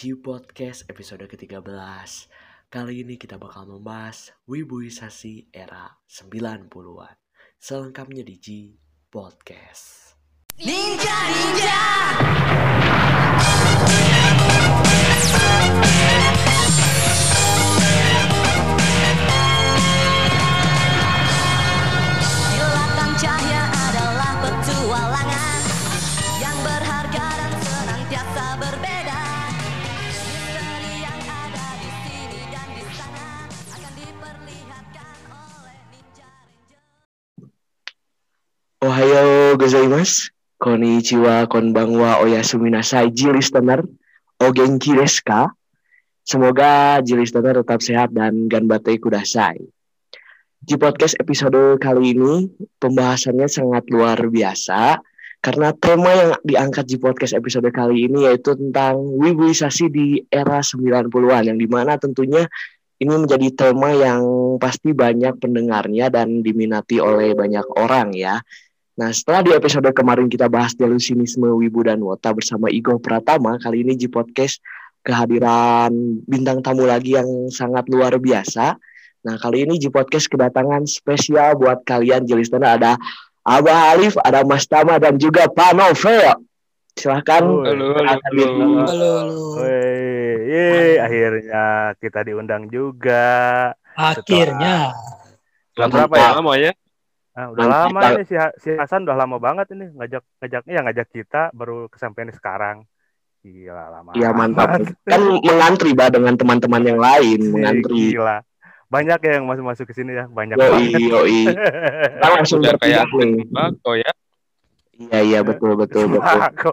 G Podcast episode ke-13 Kali ini kita bakal membahas Wibuisasi era 90-an Selengkapnya di G Podcast. Ninja Ninja gozaimasu Konnichiwa, konbanwa, oyasumi nasai, G listener O genki desu ka? Semoga G listener tetap sehat dan ganbatte kudasai Di podcast episode kali ini pembahasannya sangat luar biasa karena tema yang diangkat di podcast episode kali ini yaitu tentang wibuisasi di era 90-an yang di mana tentunya ini menjadi tema yang pasti banyak pendengarnya dan diminati oleh banyak orang ya. Nah setelah di episode kemarin kita bahas delusionisme Wibu dan Wota bersama Igo Pratama, kali ini di podcast kehadiran bintang tamu lagi yang sangat luar biasa. Nah kali ini di podcast kedatangan spesial buat kalian di listener ada Abah Alif, ada Mas Tama dan juga Pak Novel. Silahkan. Halo, halo, halo. Halo, halo. Woi, yeay, akhirnya kita diundang juga. Akhirnya. Mantap. berapa ya lama ya? Nah, udah lama ini si, Ha- si Hasan udah lama banget ini ngajak ngajaknya ya ngajak kita baru kesampaian sekarang. Gila lama. Iya mantap. Kan mengantri bah dengan teman-teman yang lain, mengantri. Gila. Banyak ya yang masuk-masuk ke sini ya, banyak Yoi, banget. yoi. Kita langsung berpindah nih. sembako ya. Iya, iya betul, betul, betul. Sembako,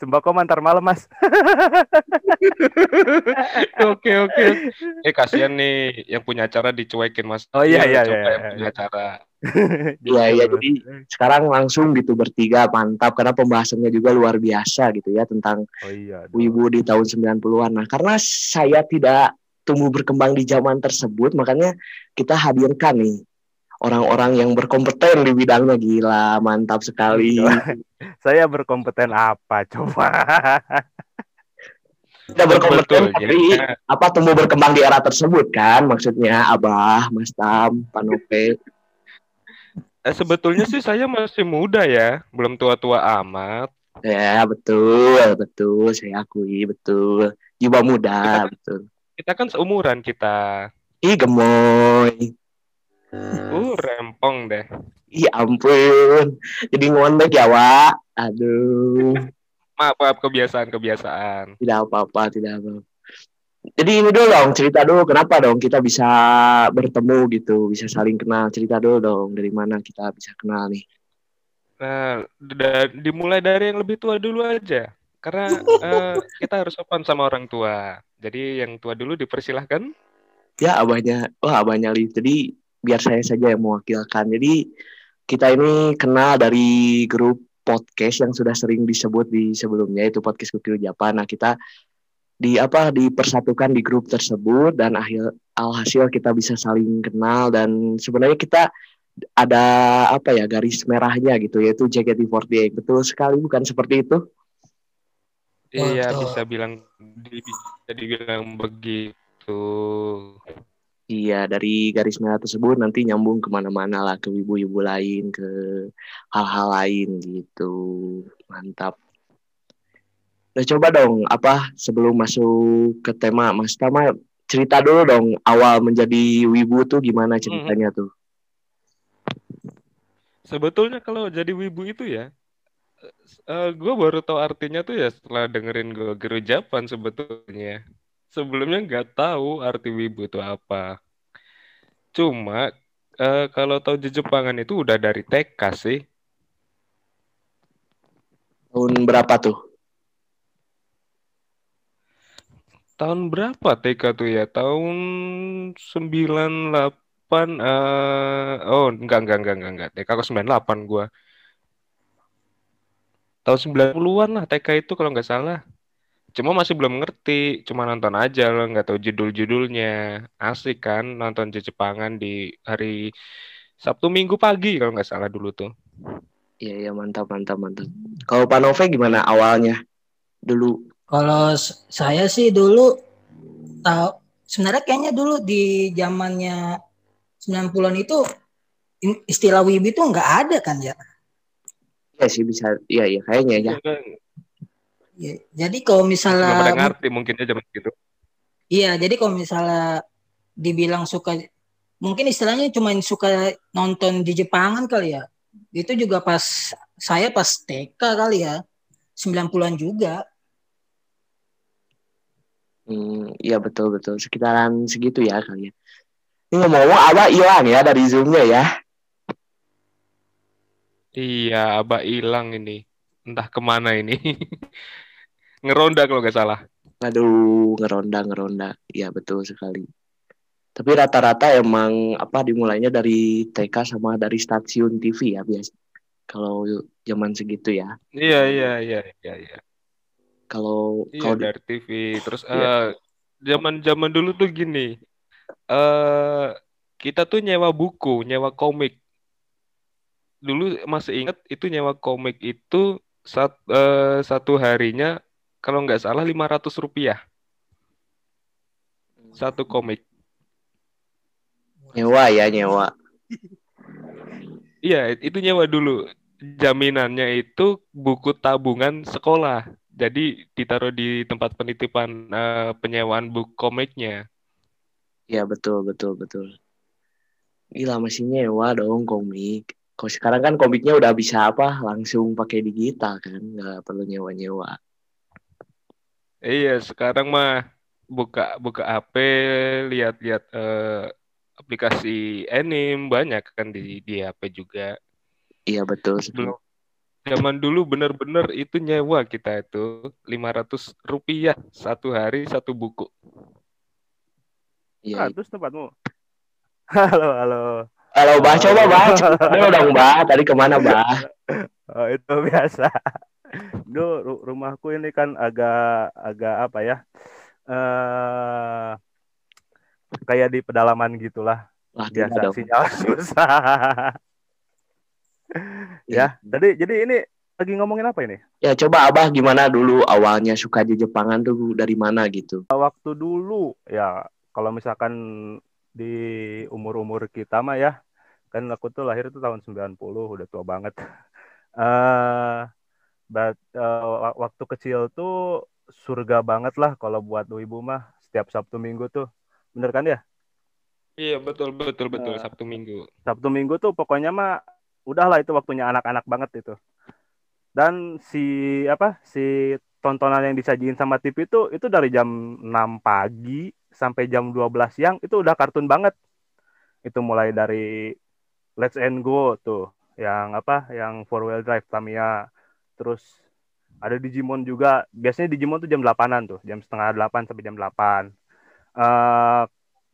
sembako mantar malam mas. Oke oke. Eh kasihan nih yang punya acara dicuekin mas. Oh, iya, iya, iya, yang iya. punya acara. Iya, iya. Jadi sekarang langsung gitu bertiga mantap karena pembahasannya juga luar biasa gitu ya tentang Oh iya. wibu di tahun 90-an. Nah, karena saya tidak tumbuh berkembang di zaman tersebut, makanya kita hadirkan nih orang-orang yang berkompeten di bidangnya gila, mantap sekali. Saya berkompeten apa coba? Kita berkompeten Betul. tapi Jadi apa tumbuh berkembang di era tersebut kan? Maksudnya Abah, Mas Tam, Pak Novel. Eh, sebetulnya sih saya masih muda ya, belum tua-tua amat. Ya, betul, betul. Saya akui, betul. Jiwa muda, betul. Kita kan seumuran kita. Ih, gemoy. Uh, rempong deh. Ih, ampun. Jadi ngondek ya, Wak. Aduh. Maaf, maaf kebiasaan kebiasaan. Tidak apa-apa, tidak apa Jadi ini dulu dong, cerita dulu kenapa dong kita bisa bertemu gitu, bisa saling kenal. Cerita dulu dong, dari mana kita bisa kenal nih. Nah, da- dimulai dari yang lebih tua dulu aja. Karena eh, kita harus sopan sama orang tua. Jadi yang tua dulu dipersilahkan. Ya, abahnya, wah abahnya Liv. Jadi biar saya saja yang mewakilkan. Jadi kita ini kenal dari grup podcast yang sudah sering disebut di sebelumnya itu podcast Kukil Japan. Nah, kita di apa dipersatukan di grup tersebut dan akhir alhasil kita bisa saling kenal dan sebenarnya kita ada apa ya garis merahnya gitu yaitu JKT48 betul sekali bukan seperti itu Iya, Betul. bisa bilang bisa dibilang begitu. Iya, dari garis merah tersebut nanti nyambung ke mana-mana lah ke ibu-ibu lain, ke hal-hal lain gitu. Mantap. Nah, coba dong, apa sebelum masuk ke tema, Mas Tama cerita dulu dong awal menjadi wibu tuh gimana ceritanya tuh? Sebetulnya kalau jadi wibu itu ya, eh gue baru tahu artinya tuh ya setelah dengerin gue Guru Japan sebetulnya. Sebelumnya nggak tahu arti wibu itu apa. Cuma eh, kalau tahu di Jepangan itu udah dari TK sih. Tahun berapa tuh? Tahun berapa TK tuh ya? Tahun 98 eh oh enggak enggak enggak enggak enggak. TK kok 98 gua. Tahun 90-an lah TK itu kalau nggak salah. Cuma masih belum ngerti, cuma nonton aja loh, nggak tahu judul-judulnya. Asik kan nonton Jepangan di hari Sabtu Minggu pagi kalau nggak salah dulu tuh. Iya, iya mantap, mantap, mantap. Kalau Pak Nove gimana awalnya? Dulu Kalau saya sih dulu tahu sebenarnya kayaknya dulu di zamannya 90-an itu istilah wibi itu nggak ada kan ya. Iya sih bisa. Iya iya kayaknya ya. Ya, Jadi kalau misalnya ngerti mungkin aja zaman gitu. iya, jadi kalau misalnya dibilang suka mungkin istilahnya cuma suka nonton di Jepangan kali ya. Itu juga pas saya pas TK kali ya. 90-an juga. Hmm, iya betul betul sekitaran segitu ya kali ya. Ini ngomong-ngomong hilang ya dari zoomnya ya. Iya, Abah hilang ini. Entah ke mana ini. Ngeronda kalau nggak salah. Aduh ngeronda ngeronda. Iya betul sekali. Tapi rata-rata emang apa dimulainya dari TK sama dari stasiun TV ya biasa. Kalau zaman segitu ya. Iya, iya, iya, iya, iya. Kalau Iya kalau di- dari TV. Terus Iya. eh zaman-zaman dulu tuh gini. Eh kita tuh nyewa buku, nyewa komik. Dulu masih ingat itu nyewa komik itu sat, eh, satu harinya kalau nggak salah 500 rupiah satu komik. nyewa ya nyewa. Iya, itu nyewa dulu. Jaminannya itu buku tabungan sekolah. Jadi ditaruh di tempat penitipan eh, penyewaan buku komiknya. Iya betul betul betul. Gila masih nyewa dong komik. Kalau sekarang kan komiknya udah bisa apa langsung pakai digital kan, nggak perlu nyewa-nyewa. Iya, sekarang mah buka buka HP, lihat-lihat eh, aplikasi anime banyak kan di di HP juga. Iya betul. sekali. Zaman dulu bener-bener itu nyewa kita itu 500 rupiah satu hari satu buku. Iya. Ratus tempatmu. Halo, halo. Halo Bah, coba Bah, coba dong Bah. Tadi ke mana Bah? Oh, itu biasa. Duh, ru- rumahku ini kan agak agak apa ya? Eh kayak di pedalaman gitulah. Wah, tidak Biasa dong. sinyal susah. Ya, jadi jadi ini lagi ngomongin apa ini? Ya coba Abah gimana dulu awalnya suka di Jepangan tuh dari mana gitu? Waktu dulu ya kalau misalkan di umur-umur kita mah ya kan aku tuh lahir tuh tahun 90 udah tua banget. Eh but, eh, wa- waktu kecil tuh surga banget lah kalau buat ibu mah setiap Sabtu Minggu tuh. Bener kan ya? Iya, betul betul betul Eh, Sabtu Minggu. Sabtu Minggu tuh pokoknya mah udahlah itu waktunya anak-anak banget itu. Dan si apa si tontonan yang disajiin sama TV itu itu dari jam 6 pagi sampai jam 12 siang itu udah kartun banget. Itu mulai dari Let's and Go tuh yang apa yang four wheel drive Tamiya. Terus ada Digimon juga. Biasanya Digimon tuh jam 8-an tuh, jam setengah 8 sampai jam 8. Eh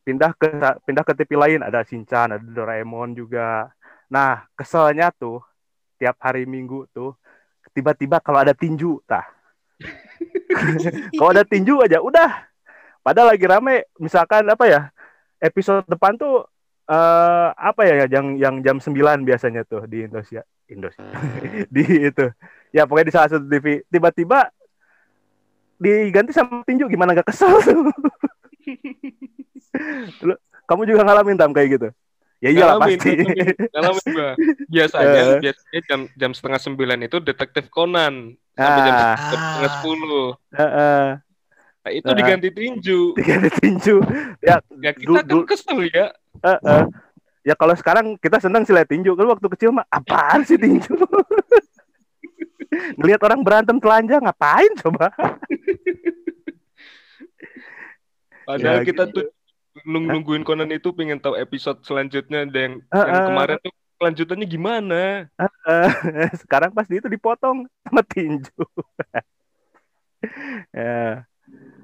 pindah ke pindah ke TV lain ada Shinchan, ada Doraemon juga. Nah, keselnya tuh tiap hari Minggu tuh tiba-tiba kalau ada tinju, tah. kalau ada tinju aja udah. Padahal lagi rame, misalkan apa ya? Episode depan tuh eh apa ya yang yang jam 9 biasanya tuh di Indonesia. Indonesia. di itu. Ya pokoknya di salah satu TV tiba-tiba diganti sama tinju gimana gak kesel tuh. Lu- kamu juga ngalamin tam kayak gitu? Ya iyalah Ngalamin, pasti. ngalamin, gua. Biasanya, Eh. biasanya jam jam setengah sembilan itu detektif Conan sampai jam Ah. setengah sepuluh. Heeh. Nah, itu Ah. diganti tinju. Diganti tinju. Ya, Ya kita kan kesel ya. heeh. Ya kalau sekarang kita senang sih lihat tinju. Kalau waktu kecil mah apaan sih tinju? Ngelihat orang berantem telanjang ngapain coba? Padahal Ya, kita gitu. tuh nung- nungguin Conan itu pengen tahu episode selanjutnya yang, Ah, yang kemarin tuh kelanjutannya gimana. Eh, sekarang pasti itu dipotong sama tinju. ya,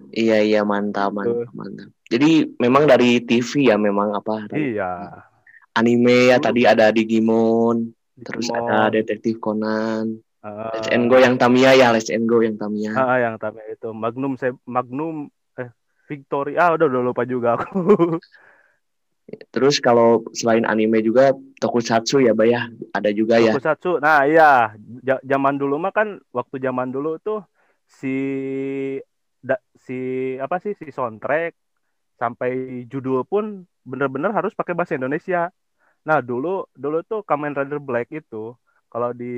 Iya iya mantap mantap mantap. Jadi memang dari TV ya memang apa iya. anime ya Dulu- tadi ada Digimon, terus Digimon. ada Detektif Conan, Eh, Let's and Go yang Tamiya ya Let's and Go yang Tamiya. ah, yang tapi itu Magnum saya Magnum Victory ah udah udah lupa juga aku. Terus kalau selain anime juga Tokusatsu ya Bay ya ada juga ya. Tokusatsu. Nah, iya, Ja- zaman dulu mah kan waktu zaman dulu tuh si da- si apa sih si soundtrack sampai judul pun bener-bener harus pakai bahasa Indonesia. Nah dulu dulu tuh Kamen Rider Black itu kalau di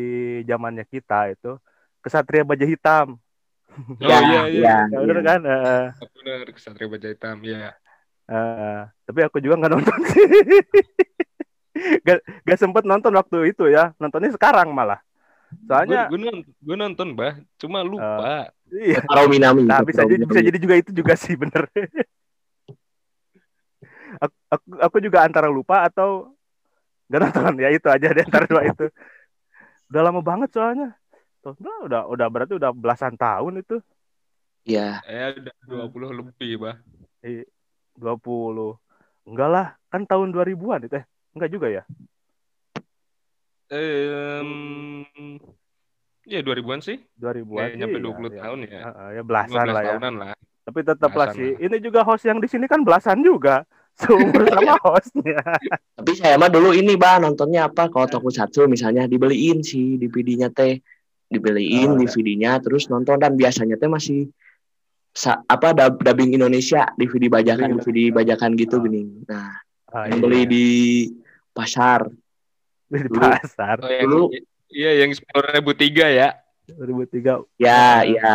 zamannya kita itu Kesatria Baja Hitam. Oh Ya, iya iya. ya. Ya, bener kan? Eh, Benar Kesatria Baja Hitam ya. eh, tapi aku juga nggak nonton sih. gak, gak sempet nonton waktu itu ya. Nontonnya sekarang malah. Soalnya Gue nonton, gue nonton bah, cuma lupa. iya. Taro Minami. Nah, bisa jadi bisa jadi juga itu juga sih bener. aku, aku, aku juga antara lupa atau nggak nonton ya itu aja di antara dua itu. Udah lama banget soalnya. Tuh, udah, udah udah berarti udah belasan tahun itu. Ya, Eh udah 20 lebih bah. Eh, 20. Enggak lah, kan tahun 2000-an itu. Eh, enggak juga ya? Em, ya 2000-an sih. 2000-an. Eh, nyampe sih, 20 ya, tahun ya. ya. Heeh, ya belasan 15 lah ya. tahunan lah. Tapi tetap lah sih. Ini juga host yang di sini kan belasan juga. Seumur sama hostnya. tapi saya mah dulu ini bah nontonnya apa kalau tokusatsu misalnya dibeliin sih DVD-nya teh dibeliin Oh, ya. DVD-nya terus nonton dan biasanya teh masih sa- apa dub- dubbing Indonesia DVD bajakan DVD bajakan gitu Oh. gini nah Ah, yang iya. beli di pasar di dulu. pasar. Oh, yang, Dulu. iya yang 10.003 ya. 2003 ya Ah. ya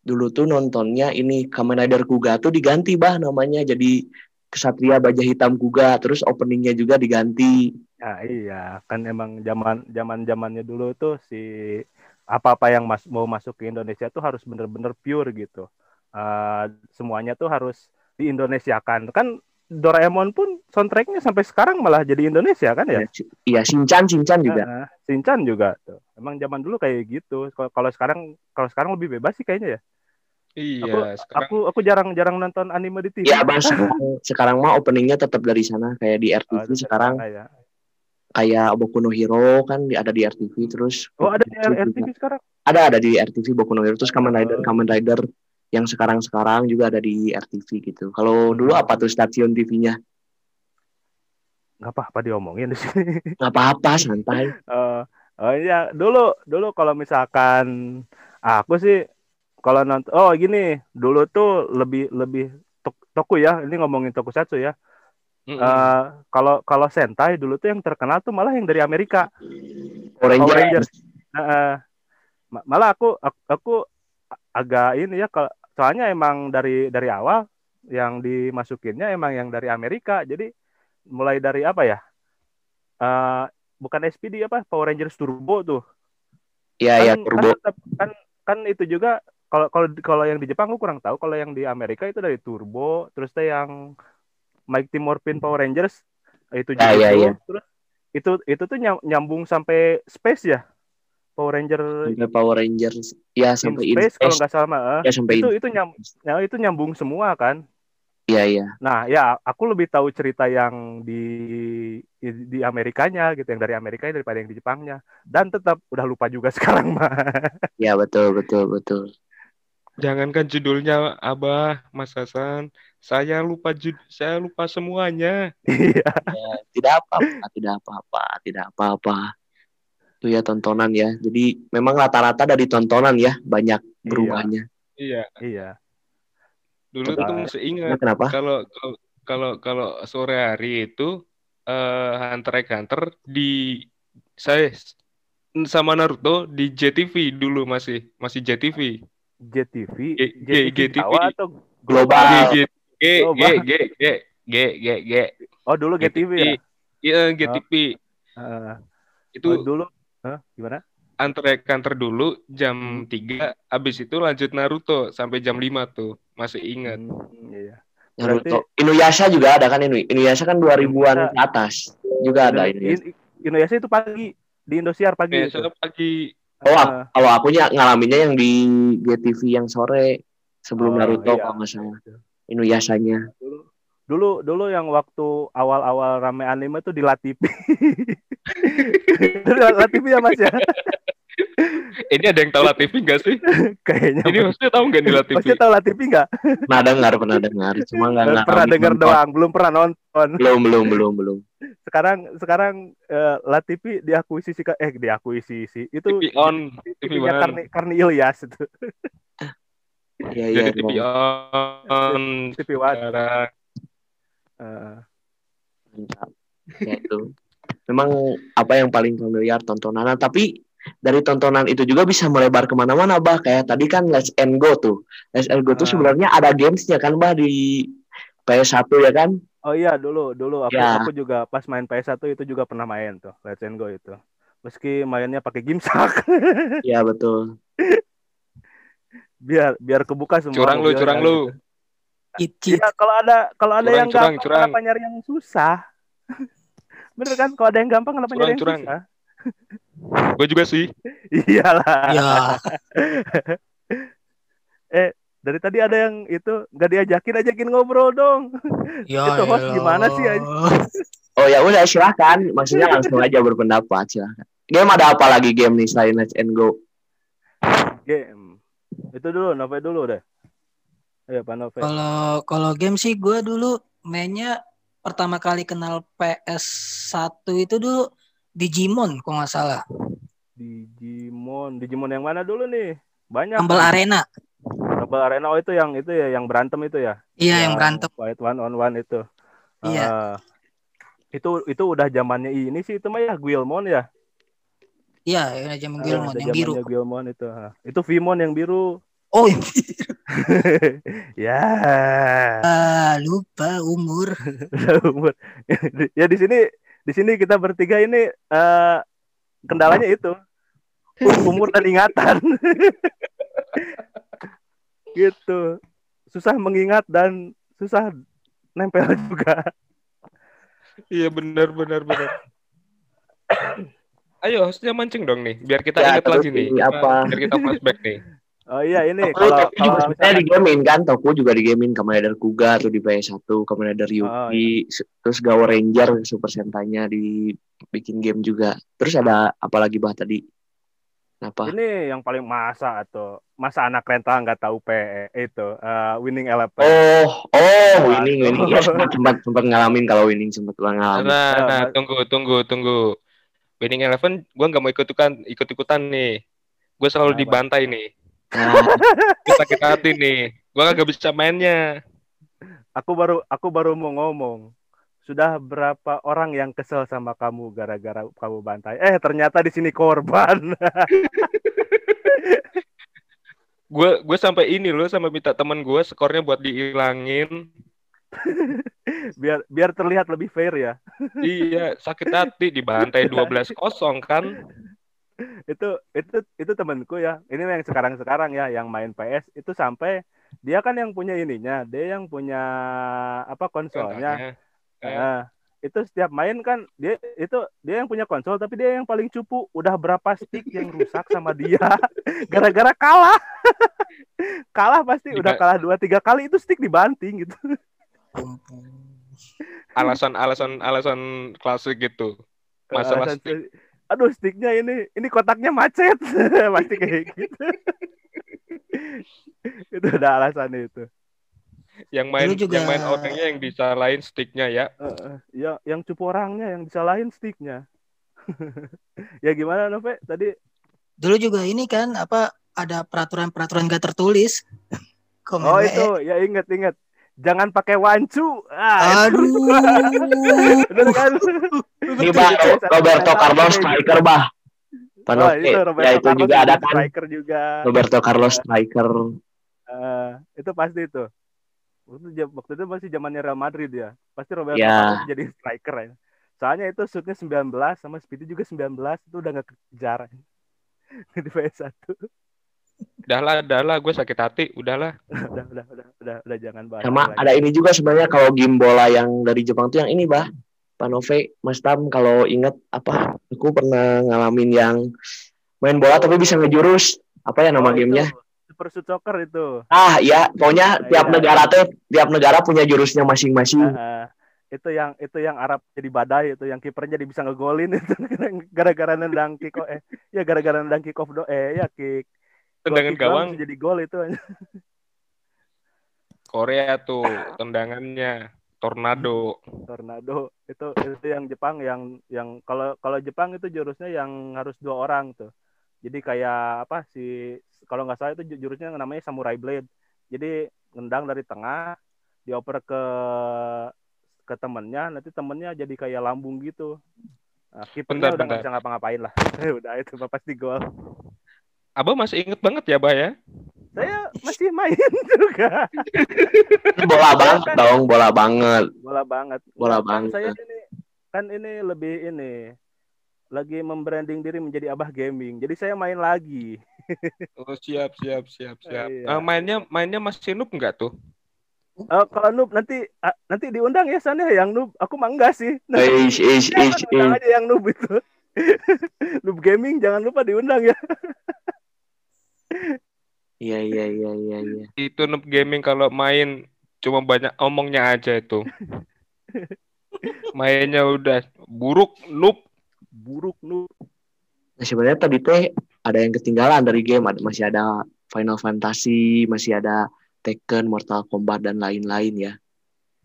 dulu tuh nontonnya ini Kamen Rider Kuga tuh diganti bah namanya jadi Kesatria Baja Hitam Kuga terus openingnya juga diganti Ya iya, kan emang zaman zaman zamannya dulu tuh si apa-apa yang mas, mau masuk ke Indonesia tuh harus bener-bener pure gitu. Eh, semuanya tuh harus di Indonesiakan. Kan Doraemon pun soundtracknya sampai sekarang malah jadi Indonesia kan ya? ya, si- iya Shinchan Shinchan juga Heeh, Shinchan juga tuh. Emang zaman dulu kayak gitu. Kalau sekarang kalau sekarang lebih bebas sih kayaknya ya. Iya, sekarang Aku aku jarang-jarang nonton anime di TV. Ya, Bang, sekarang, sekarang mah openingnya tetap dari sana kayak di Oh, RTV itu sekarang kayak- kayak Boku no Hero kan ada di RTV terus Oh, ada di RTV sekarang. ada ada di RTV Boku no Hero terus Kamen Rider Oh. Kamen Rider yang sekarang-sekarang juga ada di RTV gitu. Kalau dulu Hmm. apa tuh stasiun TV-nya? Nggak apa-apa diomongin di sini. Nggak apa-apa santai. Eh, oh iya, dulu dulu kalau misalkan aku sih kalau nonton oh gini, dulu tuh lebih lebih tok- toku ya. Ini ngomongin tokusatsu ya. Eh, kalau kalau Sentai dulu tuh yang terkenal tuh malah yang dari Amerika. Power Power Ranger. Rangers. Ma- malah aku aku, aku agak ini ya kalau soalnya emang dari dari awal yang dimasukinnya emang yang dari Amerika. Jadi mulai dari apa ya? Eh, bukan SPD apa Power Rangers Turbo tuh. Ya ya kan, Turbo. kan, kan kan itu juga kalau kalau kalau yang di Jepang aku kurang tahu kalau yang di Amerika itu dari Turbo terus teh yang Mighty Morphin Power Rangers itu Ya, juga ya, tuh. ya. terus itu itu tuh nyam- nyambung sampai space ya Power Ranger Sampai Power Rangers. Ya in sampai in space kalau space. nggak salah mah, eh. Ya sampai itu in itu nyam, ya, itu nyambung semua kan Iya iya. nah ya aku lebih tahu cerita yang di di, di Amerikanya gitu yang dari Amerika daripada yang di Jepangnya dan tetap udah lupa juga sekarang mah Ya betul betul betul. Jangankan judulnya Abah, Mas Hasan, saya lupa jud saya lupa semuanya. iya Ya, tidak apa-apa, tidak apa-apa, tidak apa-apa. Itu ya tontonan ya. Jadi memang rata-rata dari tontonan ya banyak berubahnya. Iya, iya dulu Tapi- tuh masih Ya, ingat kenapa? kalau kalau kalau sore hari itu eh Hunter x Hunter di saya sama Naruto di JTV dulu masih masih JTV. JTV, G- JTV GTV. Jawa atau Global. G G G Oh, G G G G G G Oh dulu GTV ya? Iya GTV Heeh. itu oh, dulu, Hah? gimana? X Hunter dulu jam 3 habis itu lanjut Naruto sampai jam 5 tuh masih ingat. Hmm, iya. Naruto. Inuyasha juga ada kan Inu Inuyasha kan 2000-an ke atas. Juga ada Inuyasha. In- Indonesia itu pagi di Indosiar pagi itu. Biasanya pagi Oh, Heeh. kalau aku ya ngalaminnya yang di GTV yang sore sebelum Oh, Naruto iya. kalau nggak salah. Inuyashanya. Dulu, dulu dulu yang waktu awal-awal rame anime tuh di Latipi. Dulu Latipi ya Mas ya? ini ada yang tahu La TV nggak sih? Kayaknya. Ini maksudnya tahu nggak di La TV? Maksudnya tahu Latipi nggak? Pernah dengar, pernah dengar. Cuma nggak Pernah ngalamin dengar doang, belum pernah nonton. Belum, belum, belum, belum. Sekarang sekarang eh, Latipi diakuisisi ke- eh diakuisisi. Itu TV on, TV. Karni, Karni Ilyas itu. Iya iya. Jadi TV on TV One. sekarang. Eh, Mantap. Ya itu. Memang apa yang paling familiar tontonan. Tapi dari tontonan itu juga bisa melebar ke mana-mana, bah. Kayak tadi kan Let's and Go tuh. Let's and Go tuh sebenarnya ada gamesnya kan, bah di PS1 ya kan? Oh iya dulu dulu aku Ya. aku juga pas main PS1 itu juga pernah main tuh Let's and Go itu. Meski mainnya pakai gimsak Iya betul. biar biar kebuka semua. Curang lu, curang gitu. lu. Cheat. Iya kalau ada kalau ada Curang, yang curang, gampang curang. kenapa nyari yang susah? Bener kan? Kalau ada yang gampang kenapa nyari yang Curang, curang. susah? Gue juga sih. Iyalah. Ya, Dari tadi ada yang itu nggak diajakin ajakin ngobrol dong. ya. Itu host gimana sih? Oh ya udah silahkan. Maksudnya langsung aja berpendapat silahkan. Game ada apa lagi game nih selain Let's and Go? Game. Itu dulu, Nove dulu deh. Ayo Pak Nove. Kalau kalau game sih gue dulu mainnya pertama kali kenal PS1 itu dulu Digimon kalau nggak salah. Digimon, Digimon yang mana dulu nih? Banyak. Rumble Arena. Rumble Arena oh itu yang itu ya, yang berantem itu ya. Iya yang berantem. Fight one on one itu. Iya. Ah. itu itu udah zamannya ini sih itu mah ya Guilmon ya. Iya, yang zaman Ah, Gilmon udah yang biru. Guilmon itu. Ah. Itu Vimon yang biru. Oh, ya. ah, lupa umur. Umur. ya di sini di sini kita bertiga ini eh kendalanya itu umur dan ingatan. gitu. Susah mengingat dan susah nempel juga. Iya benar benar benar. Ayo hostnya mancing dong nih, biar kita Ya, ingat lagi nih. apa? Biar kita flashback nih. Oh iya ini Toku, kalau juga kalau sebenarnya misalkan di gamein kan, Toku juga di gamein Kamen Rider Kuga tuh di PS1, Kamen Rider Yuki, Oh, terus Gawa Ranger Super Sentai-nya dibikin game juga. Terus ada apa lagi bah tadi? Apa? ini yang paling masa atau masa anak rental nggak tahu PE itu eh, winning eleven. Oh, oh, winning, winning. Ya, sempat, sempat, sempat ngalamin kalau winning sempat ngalamin. Nah, Ya, nah, tunggu, tunggu, tunggu. Winning Eleven, gue nggak mau ikut ikutan, ikut ikutan nih. Gue selalu Kenapa? dibantai nih. Nah, Kita sakit hati nih. Gue nggak bisa mainnya. Aku baru aku baru mau ngomong. Sudah berapa orang yang kesel sama kamu gara-gara kamu bantai? Eh ternyata di sini korban. Gue gue sampai ini loh, sampai minta teman gue skornya buat dihilangin. biar biar terlihat lebih fair ya. iya, sakit hati dibantai 12 kosong kan. Itu itu itu temanku ya. Ini yang sekarang-sekarang ya yang main PS itu sampai dia kan yang punya ininya, dia yang punya apa konsolnya. Eh, Nah, itu setiap main kan dia itu dia yang punya konsol tapi dia yang paling cupu. Udah berapa stick yang rusak sama dia? Gara-gara kalah. Kalah pasti udah kalah dua tiga kali itu stick dibanting gitu. Alasan alasan alasan klasik gitu. Masalah Alasan stick. Aduh sticknya ini ini kotaknya macet. Pasti kayak gitu. Itu udah alasan itu. Yang main Dulu juga- yang main orangnya yang disalahin sticknya ya. Eh, eh, ya yang cupu orangnya yang disalahin sticknya. Ya gimana Nove? Tadi Dulu juga ini kan apa ada peraturan-peraturan gak tertulis. Komen oh WE. itu. ya? Inget inget jangan pakai wancu ah. Aduh. Bener kan? ini bah Roberto Carlos striker bah. Oh, Panoke. itu ya itu Carlos juga ada kan. striker juga. Roberto Carlos striker. Eh, itu pasti itu. Waktu, waktu itu masih zamannya Real Madrid ya. Pasti Roberto Ya. Carlos jadi striker ya. Soalnya itu shootnya 19 sama speednya juga 19 itu udah gak kejar di PS1. Udahlah, udahlah, gue sakit hati, udahlah. udah, udah, udah, udah, udah jangan bahas Sama lagi. ada ini juga sebenarnya kalau game bola yang dari Jepang tuh yang ini bah. Panove, Mas Tam kalau inget apa? Aku pernah ngalamin yang main bola tapi bisa ngejurus. Apa ya nama Oh, gamenya? Super Shoot Soccer itu. Ah ya, pokoknya Ah, tiap iya. negara tuh tiap negara punya jurusnya masing-masing. Eh, itu yang itu yang Arab jadi badai itu yang kipernya dia bisa ngegolin itu gara-gara nendang kick eh ya gara-gara nendang kick off do eh ya kick Tendangan gawang. jadi gol itu Korea tuh tendangannya tornado. tornado. Itu itu yang Jepang yang yang kalau kalau Jepang itu jurusnya yang harus dua orang tuh. Jadi kayak apa sih kalau nggak salah itu ju- jurusnya namanya samurai blade. Jadi nendang dari tengah dioper ke ke temennya nanti temennya jadi kayak lambung gitu. Nah, kipernya udah nggak bisa ngapa-ngapain lah. Udah itu pasti gol Abah masih inget banget ya, Bah ya? saya masih main juga Bola banget dong, bola banget. bola banget Bola Kan banget. saya ini kan ini lebih ini lagi membranding diri menjadi abah gaming jadi saya main lagi Oh, siap, siap, siap, siap. Iya. Eh, mainnya mainnya masih noob nggak tuh? Eh, kalau noob nanti ah, nanti diundang ya sana yang noob aku mah enggak sih Eish, eish, Jangan eish, undang eish. aja yang noob itu noob gaming jangan lupa diundang ya Iya, iya, iya, iya, iya. Itu noob gaming kalau main cuma banyak omongnya aja itu. Mainnya udah buruk, noob. buruk noob Nah, sebenarnya tadi teh ada yang ketinggalan dari game, ada masih ada Final Fantasy, masih ada Tekken, Mortal Kombat dan lain-lain ya.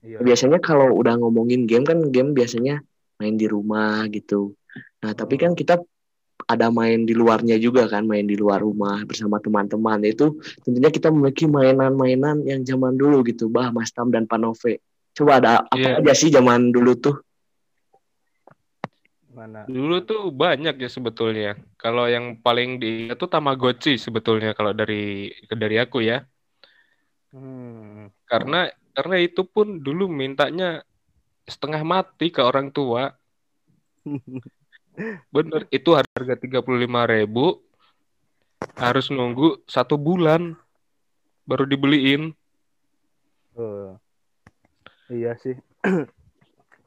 iya. Biasanya kalau udah ngomongin game kan game biasanya main di rumah gitu. Nah, tapi kan kita ada main di luarnya juga kan, main di luar rumah bersama teman-teman. Itu tentunya kita memiliki mainan-mainan yang zaman dulu gitu, Bah, Mas Tam dan Panove. Coba ada apa Iya. aja sih zaman dulu tuh? mana Dulu tuh banyak ya sebetulnya. Kalau yang paling diingat tuh Tamagotchi sebetulnya kalau dari dari aku ya. hmm. Karena karena itu pun dulu mintanya setengah mati ke orang tua. Bener, itu harga 35.000 ribu harus nunggu satu bulan baru dibeliin. Oh. iya sih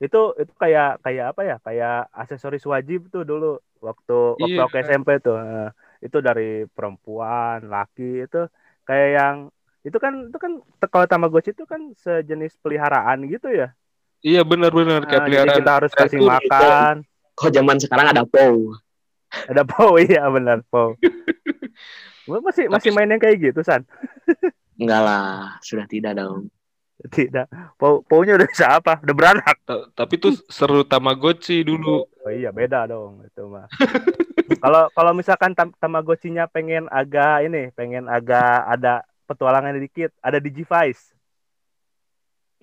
itu itu kayak kayak apa ya kayak aksesoris wajib tuh dulu waktu waktu aku SMP tuh itu dari perempuan laki itu kayak yang itu kan itu kan kalau tamagotchi itu kan sejenis peliharaan gitu ya Iya benar-benar kayak Nah, jadi peliharaan kita harus kasih gitu. Kok zaman sekarang ada POW? ada po iya benar po Lu masih masih main yang kayak gitu san Enggak lah, sudah tidak dong. tidak po po-nya udah bisa apa udah beranak Ta- Tapi tuh seru Tamagotchi dulu. Oh iya beda dong itu mah. Kalau kalau misalkan tam Tamagotchi-nya pengen agak ini, pengen agak ada petualangan dikit, ada Digivice.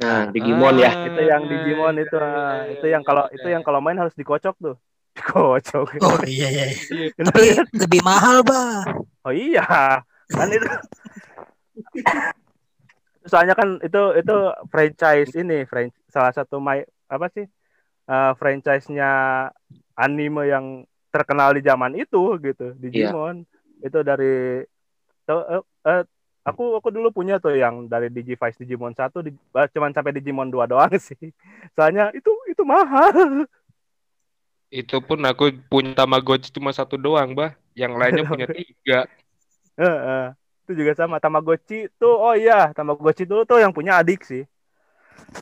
Nah, Digimon ya. Ah, Itu yang Digimon itu iya, ah, iya, itu yang kalau iya. itu yang kalau main harus dikocok tuh. Dikocok. Oh iya iya. Iya, Tapi lebih mahal, Bah. Oh iya. Kan itu Soalnya kan itu itu franchise ini, franchise salah satu my, apa sih? eh, franchise-nya anime yang terkenal di zaman itu gitu, Digimon. Itu dari eh, eh, aku aku dulu punya tuh yang dari Digivice Digimon 1 di, eh, cuman sampai Digimon 2 doang sih. Soalnya itu itu mahal. Itu pun aku punya Tamagotchi cuma satu doang, bah. Yang lainnya punya tiga. Heeh. Itu juga sama Tamagotchi tuh oh iya, Tamagotchi dulu tuh yang punya adik sih.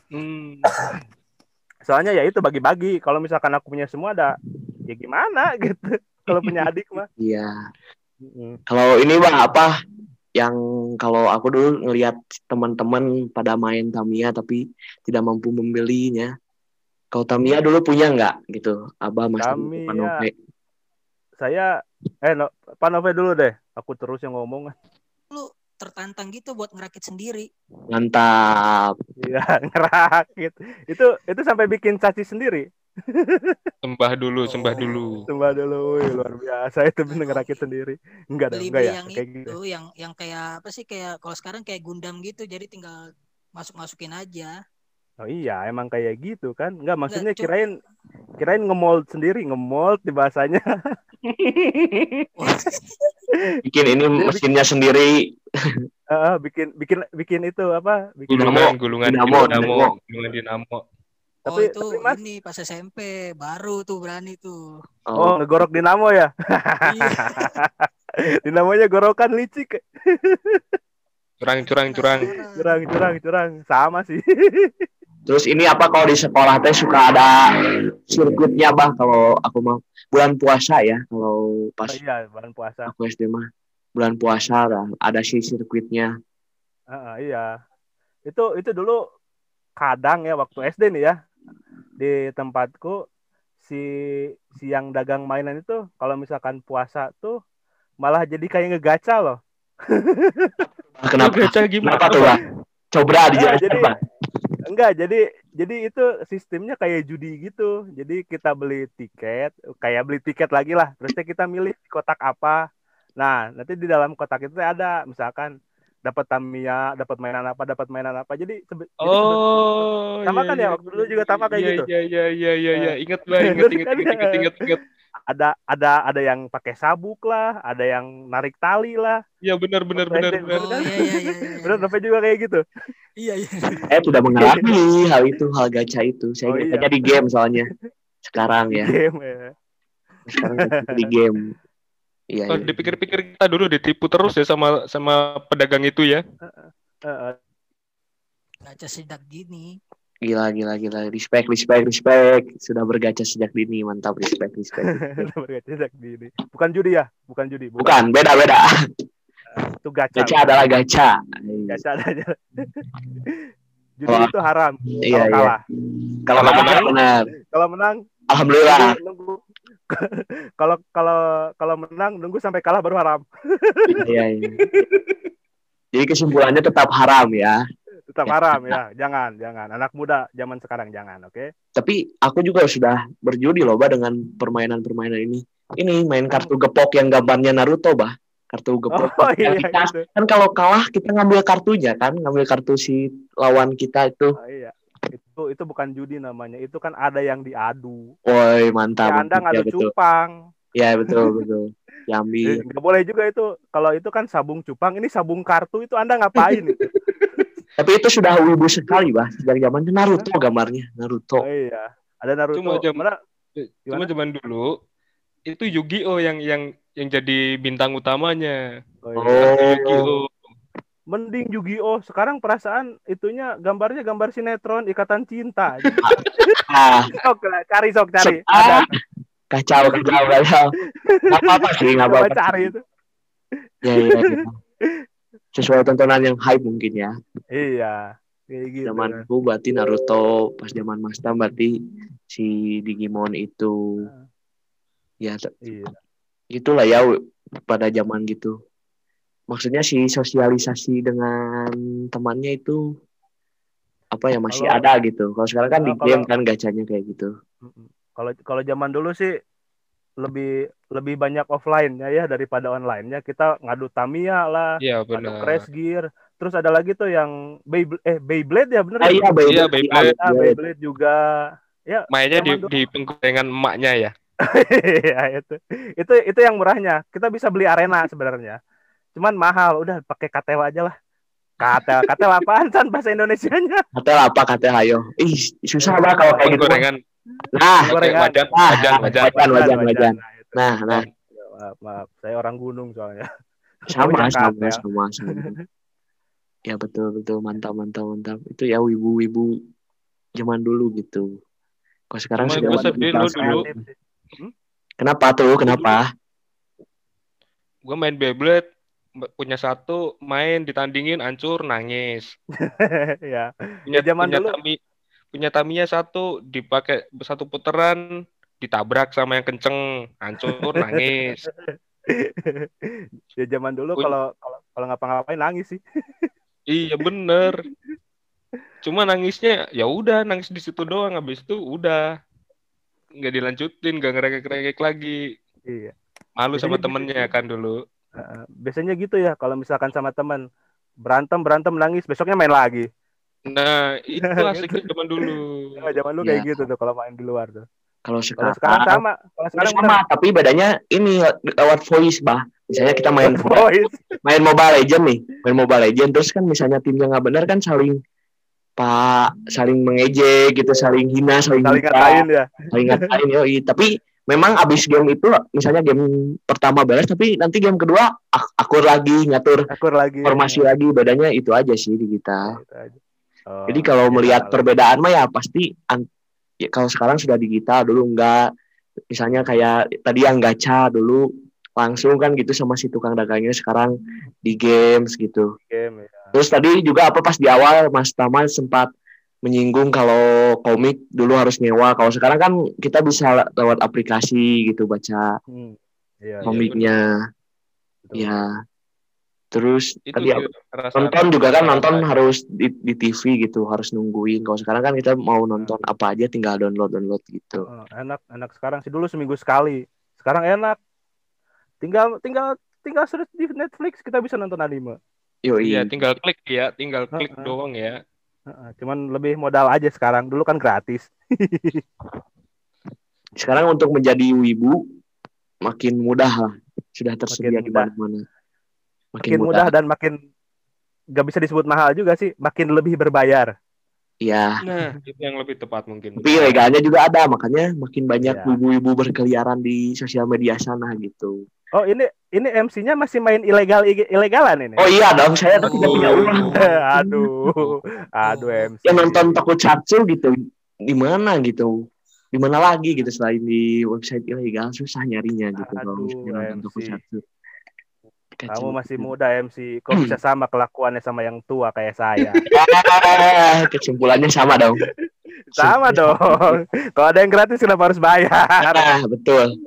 Hmm. Soalnya ya itu bagi-bagi. Kalau misalkan aku punya semua ada ya gimana gitu. Kalau punya adik mah. Iya. Kalau ini bang apa yang kalau aku dulu ngelihat teman-teman pada main Tamiya tapi tidak mampu membelinya. Kalau Tamiya dulu punya nggak gitu? Abah Mas. Panove. Saya eh no, Pak Nove dulu deh. Aku terus yang ngomong. Lu tertantang gitu buat ngerakit sendiri. Mantap. Iya, ngerakit. Itu itu sampai bikin caci sendiri. Sembah dulu, sembah Oh. dulu. Sembah dulu, wih, luar biasa itu bener ngerakit sendiri. Enggak dong, enggak ya, yang kayak itu, gitu. yang yang kayak apa sih kayak kalau sekarang kayak Gundam gitu, jadi tinggal masuk-masukin aja. Oh iya, emang kayak gitu kan? Enggak, maksudnya Nggak, kirain kirain ngemold sendiri, ngemold di bahasanya. Bikin ini mesinnya sendiri. Heeh, bikin bikin bikin itu apa? Bikin Gulungan, gulungan Dinamo, dinamo, dinamo. gulungan dinamo. Oh Tapi- itu tapi, Mas- ini pas SMP baru tuh berani tuh. Oh, Oh, ngegorok dinamo ya? Iya. Dinamonya gorokan licik. Curang, curang, curang. Curang, curang, curang. Sama sih. terus ini apa kalau di sekolah teh suka ada sirkuitnya bah kalau aku mah bulan puasa ya kalau pas Oh, iya, bulan puasa. aku SD mah bulan puasa lah ada si sirkuitnya. Heeh, iya. Itu itu dulu kadang ya waktu SD nih ya di tempatku si si yang dagang mainan itu kalau misalkan puasa tuh malah jadi kayak ngegaca loh. Kenapa? Gacha gimana? Kenapa tuh, Bang? Coba dijelaskan, jadi- Bang. Enggak, jadi jadi itu sistemnya kayak judi gitu. Jadi kita beli tiket, kayak beli tiket lagi lah. Terusnya kita milih kotak apa. Nah, nanti di dalam kotak itu ada misalkan dapat Tamiya, dapat mainan apa, dapat mainan apa. Jadi, sebe- jadi sebe- Oh, Sama iya, kan ya? iya, Waktu dulu juga sama kayak iya, gitu. Iya, iya, iya, iya, iya. Eh. Ingat lah, ingat, ingat, ingat, ingat, ingat, ingat. ada ada ada yang pakai sabuk lah, ada yang narik tali lah. Iya, benar, benar, benar, benar. Oh iya iya iya. iya. Bener, Novel juga kayak gitu. Iya iya. Saya tidak mengalami hal itu, hal gacha itu. Saya Oh, iya. di game soalnya. Sekarang ya. Game ya. Sekarang di game. Iya, Oh, iya. dipikir-pikir kita dulu ditipu terus ya sama sama pedagang itu ya. Heeh. Gacha sejak dini. Gila, gila, gila. Respect, respect, respect. Sudah bergacha sejak dini. Mantap, respect, respect. Bergaca di ini. Bukan judi ya? Bukan judi. Bukan, beda, beda. Itu gacha. Gacha adalah gacha. Gacha aja. judi Wah. itu haram. Iya, kalau iya. kalah. Kalau Kalau menang, benar. Kalau menang, Alhamdulillah. nunggu. kalau kalau kalau menang nunggu sampai kalah baru haram. Iya, iya. Jadi kesimpulannya tetap haram ya. Tetap Ya. haram ya. Jangan, jangan. Anak muda zaman sekarang jangan, oke? Tapi aku juga sudah berjudi loh, Bah, dengan permainan-permainan ini. Ini main kartu gepok yang gambarnya Naruto, bah. Kartu gepok. Oh yang iya kita, gitu. kan kalau kalah kita ngambil kartunya kan, ngambil kartu si lawan kita itu. Oh, iya. Itu itu bukan judi namanya. Itu kan ada yang diadu. Woi, mantap. Ya Anda ngadu ya, betul. cupang. Ya, betul, betul. Eh, Diambil. Nggak boleh juga itu. Kalau itu kan sabung cupang, ini sabung kartu itu Anda ngapain itu? Tapi itu sudah wibu sekali, bah. Sejak zaman Naruto gambarnya, Naruto. Oh iya. Ada Naruto. Cuma jam- Mana? Cuma zaman dulu itu Yu-Gi-Oh yang yang yang jadi bintang utamanya. Oh, iya. Oh, Yu-Gi-Oh. Mending Yu-Gi-Oh. Sekarang perasaan itunya gambarnya gambar sinetron Ikatan Cinta. ah, sok cari sok cari. Ah, Ada. kacau, kacau, kacau. Apa-apa sih, nggak apa-apa. cari itu. Ya, ya, ya. Sesuai tontonan yang hype mungkin ya. Iya. Kayak gitu. Zamanku berarti Naruto, pas zaman Mas Tam berarti si Digimon itu. Ya, t- Iya. itulah ya pada zaman gitu. Maksudnya si sosialisasi dengan temannya itu apa ya masih Kalau- ada gitu. Kalau sekarang kan di Kalau- game kan gacanya kayak gitu. Kalau kalau zaman dulu sih lebih lebih banyak offline-nya ya daripada online-nya. Kita ngadu Tamiya lah, Iya ngadu. Crash Gear. Terus ada lagi tuh yang Beyblade eh Beyblade ya bener Ah, ya? iya, Beyblade. Iya, Beyblade. Ah, Beyblade juga. Ya, Mainnya di dulu. di penggorengan emaknya ya. Iya itu. Itu itu yang murahnya. Kita bisa beli arena sebenarnya. Cuman mahal. Udah pakai KTW aja lah. KTW, KTW apaan San bahasa Indonesianya? Katel apa katel ayo. Ih, susah banget kalau kayak gitu. Penggorengan Nah, Gorengan. wajan, Ah, wajan, wajan. wajan, wajan, wajan. Nah. Nah, nah, maaf, maaf. Saya orang gunung soalnya. sama, sama, katel. sama, sama. Ya betul, betul, mantap, mantap, mantap. Itu ya wibu-wibu zaman dulu gitu. Kalau sekarang sudah dulu. Kenapa tuh? Kenapa? Gue main Beyblade punya satu main ditandingin hancur nangis ya. punya Zaman punya dulu. tami punya tamiya satu dipakai satu putaran ditabrak sama yang kenceng hancur nangis ya zaman dulu kalau kalau kalau ngapa-ngapain nangis sih. iya bener cuma nangisnya ya udah nangis di situ doang habis itu udah nggak dilanjutin nggak ngerekek-rekek lagi Iya. malu sama temennya kan dulu Biasanya gitu ya kalau misalkan sama teman berantem berantem nangis besoknya main lagi. nah itu asiknya zaman dulu Nah, zaman lu Ya. kayak gitu tuh kalau main di luar tuh. Kalau sekarang, sekarang sama. Kalau Ya, sekarang sama, tapi bedanya ini lewat voice, bah. Misalnya kita main. Voice. main Mobile Legend nih, main Mobile Legend terus kan misalnya timnya nggak benar kan saling pak saling mengejek gitu, saling hina, saling Saling ngatain ya. saling ngatain yoi. Tapi memang abis game itu misalnya game pertama beres tapi nanti game kedua ak- akur lagi ngatur Akur lagi. formasi lagi bedanya itu aja sih di kita. Oh, Jadi kalau ya, melihat kalau- perbedaan mah ya pasti ya kalau sekarang sudah digital dulu enggak misalnya kayak tadi yang gacha dulu langsung kan gitu sama si tukang dagangnya sekarang di games gitu. game ya. Terus tadi juga apa pas di awal Mas Tama sempat menyinggung kalau komik dulu harus nyewa. Kalau sekarang kan kita bisa le- lewat aplikasi gitu baca Hmm. Iya, iya, komiknya. betul. Ya. Terus Itu tadi rasa- nonton juga kan rasa- nonton harus di, di TV gitu harus nungguin kalau sekarang kan kita mau nonton apa aja tinggal download download gitu Oh, enak enak sekarang sih dulu seminggu sekali sekarang enak tinggal tinggal tinggal search di Netflix kita bisa nonton anime yoi Iya, tinggal klik ya, tinggal klik Heeh. doang ya. Cuman lebih modal aja sekarang. Dulu kan gratis. Sekarang untuk menjadi wibu makin mudah lah. Sudah tersedia Makin di mudah. mana-mana. Makin mudah. dan makin gak bisa disebut mahal juga sih. Makin lebih berbayar. Iya. Nah, itu yang lebih tepat mungkin. tapi ilegalnya juga ada makanya makin banyak Iya. wibu-wibu berkeliaran di sosial media sana gitu oh ini ini MC-nya masih main ilegal ilegalan ini? Oh iya dong saya tuh tidak punya uang. Aduh aduh MC ya nonton tokusatsu gitu di mana gitu? Di mana lagi gitu selain di website ilegal susah nyarinya gitu kalau Aduh, misalnya nonton MC. tokusatsu kamu masih muda MC kok bisa sama kelakuannya sama yang tua kayak saya? Ah, kesimpulannya sama dong. Sama dong. Kalau ada yang gratis kenapa harus bayar? Ah, betul.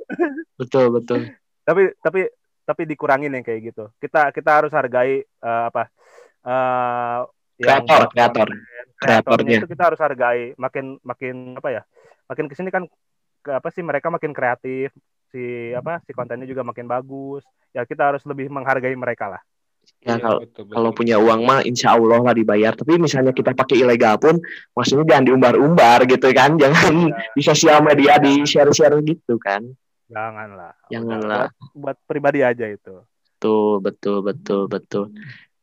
Betul betul tapi tapi tapi dikurangin yang kayak gitu kita kita harus hargai eh, apa eh yang Kreator, buat kreator. Kreatornya. itu kita harus hargai makin makin apa ya makin ke sini kan ke apa sih mereka makin kreatif si apa si kontennya juga makin bagus ya kita harus lebih menghargai mereka lah ya Iya, kalau betul, betul. kalau punya uang mah insya Allah lah dibayar tapi misalnya kita pakai ilegal pun maksudnya jangan diumbar-umbar gitu kan jangan Ya. di sosial media di share-share gitu kan janganlah Janganlah. buat, buat pribadi aja itu betul betul betul betul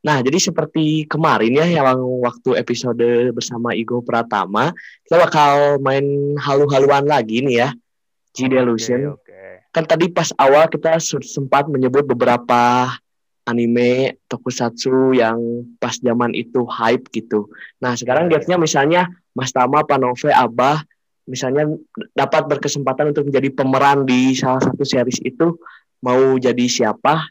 nah jadi seperti kemarin ya yang waktu episode bersama Igo Pratama kita bakal main halu-haluan lagi nih ya G Delusion oke oke. kan tadi pas awal kita sempat menyebut beberapa anime tokusatsu yang pas zaman itu hype gitu. Nah sekarang Iya, gapnya misalnya Mas Tama, Panove, Abah, misalnya dapat berkesempatan untuk menjadi pemeran di salah satu series itu, mau jadi siapa,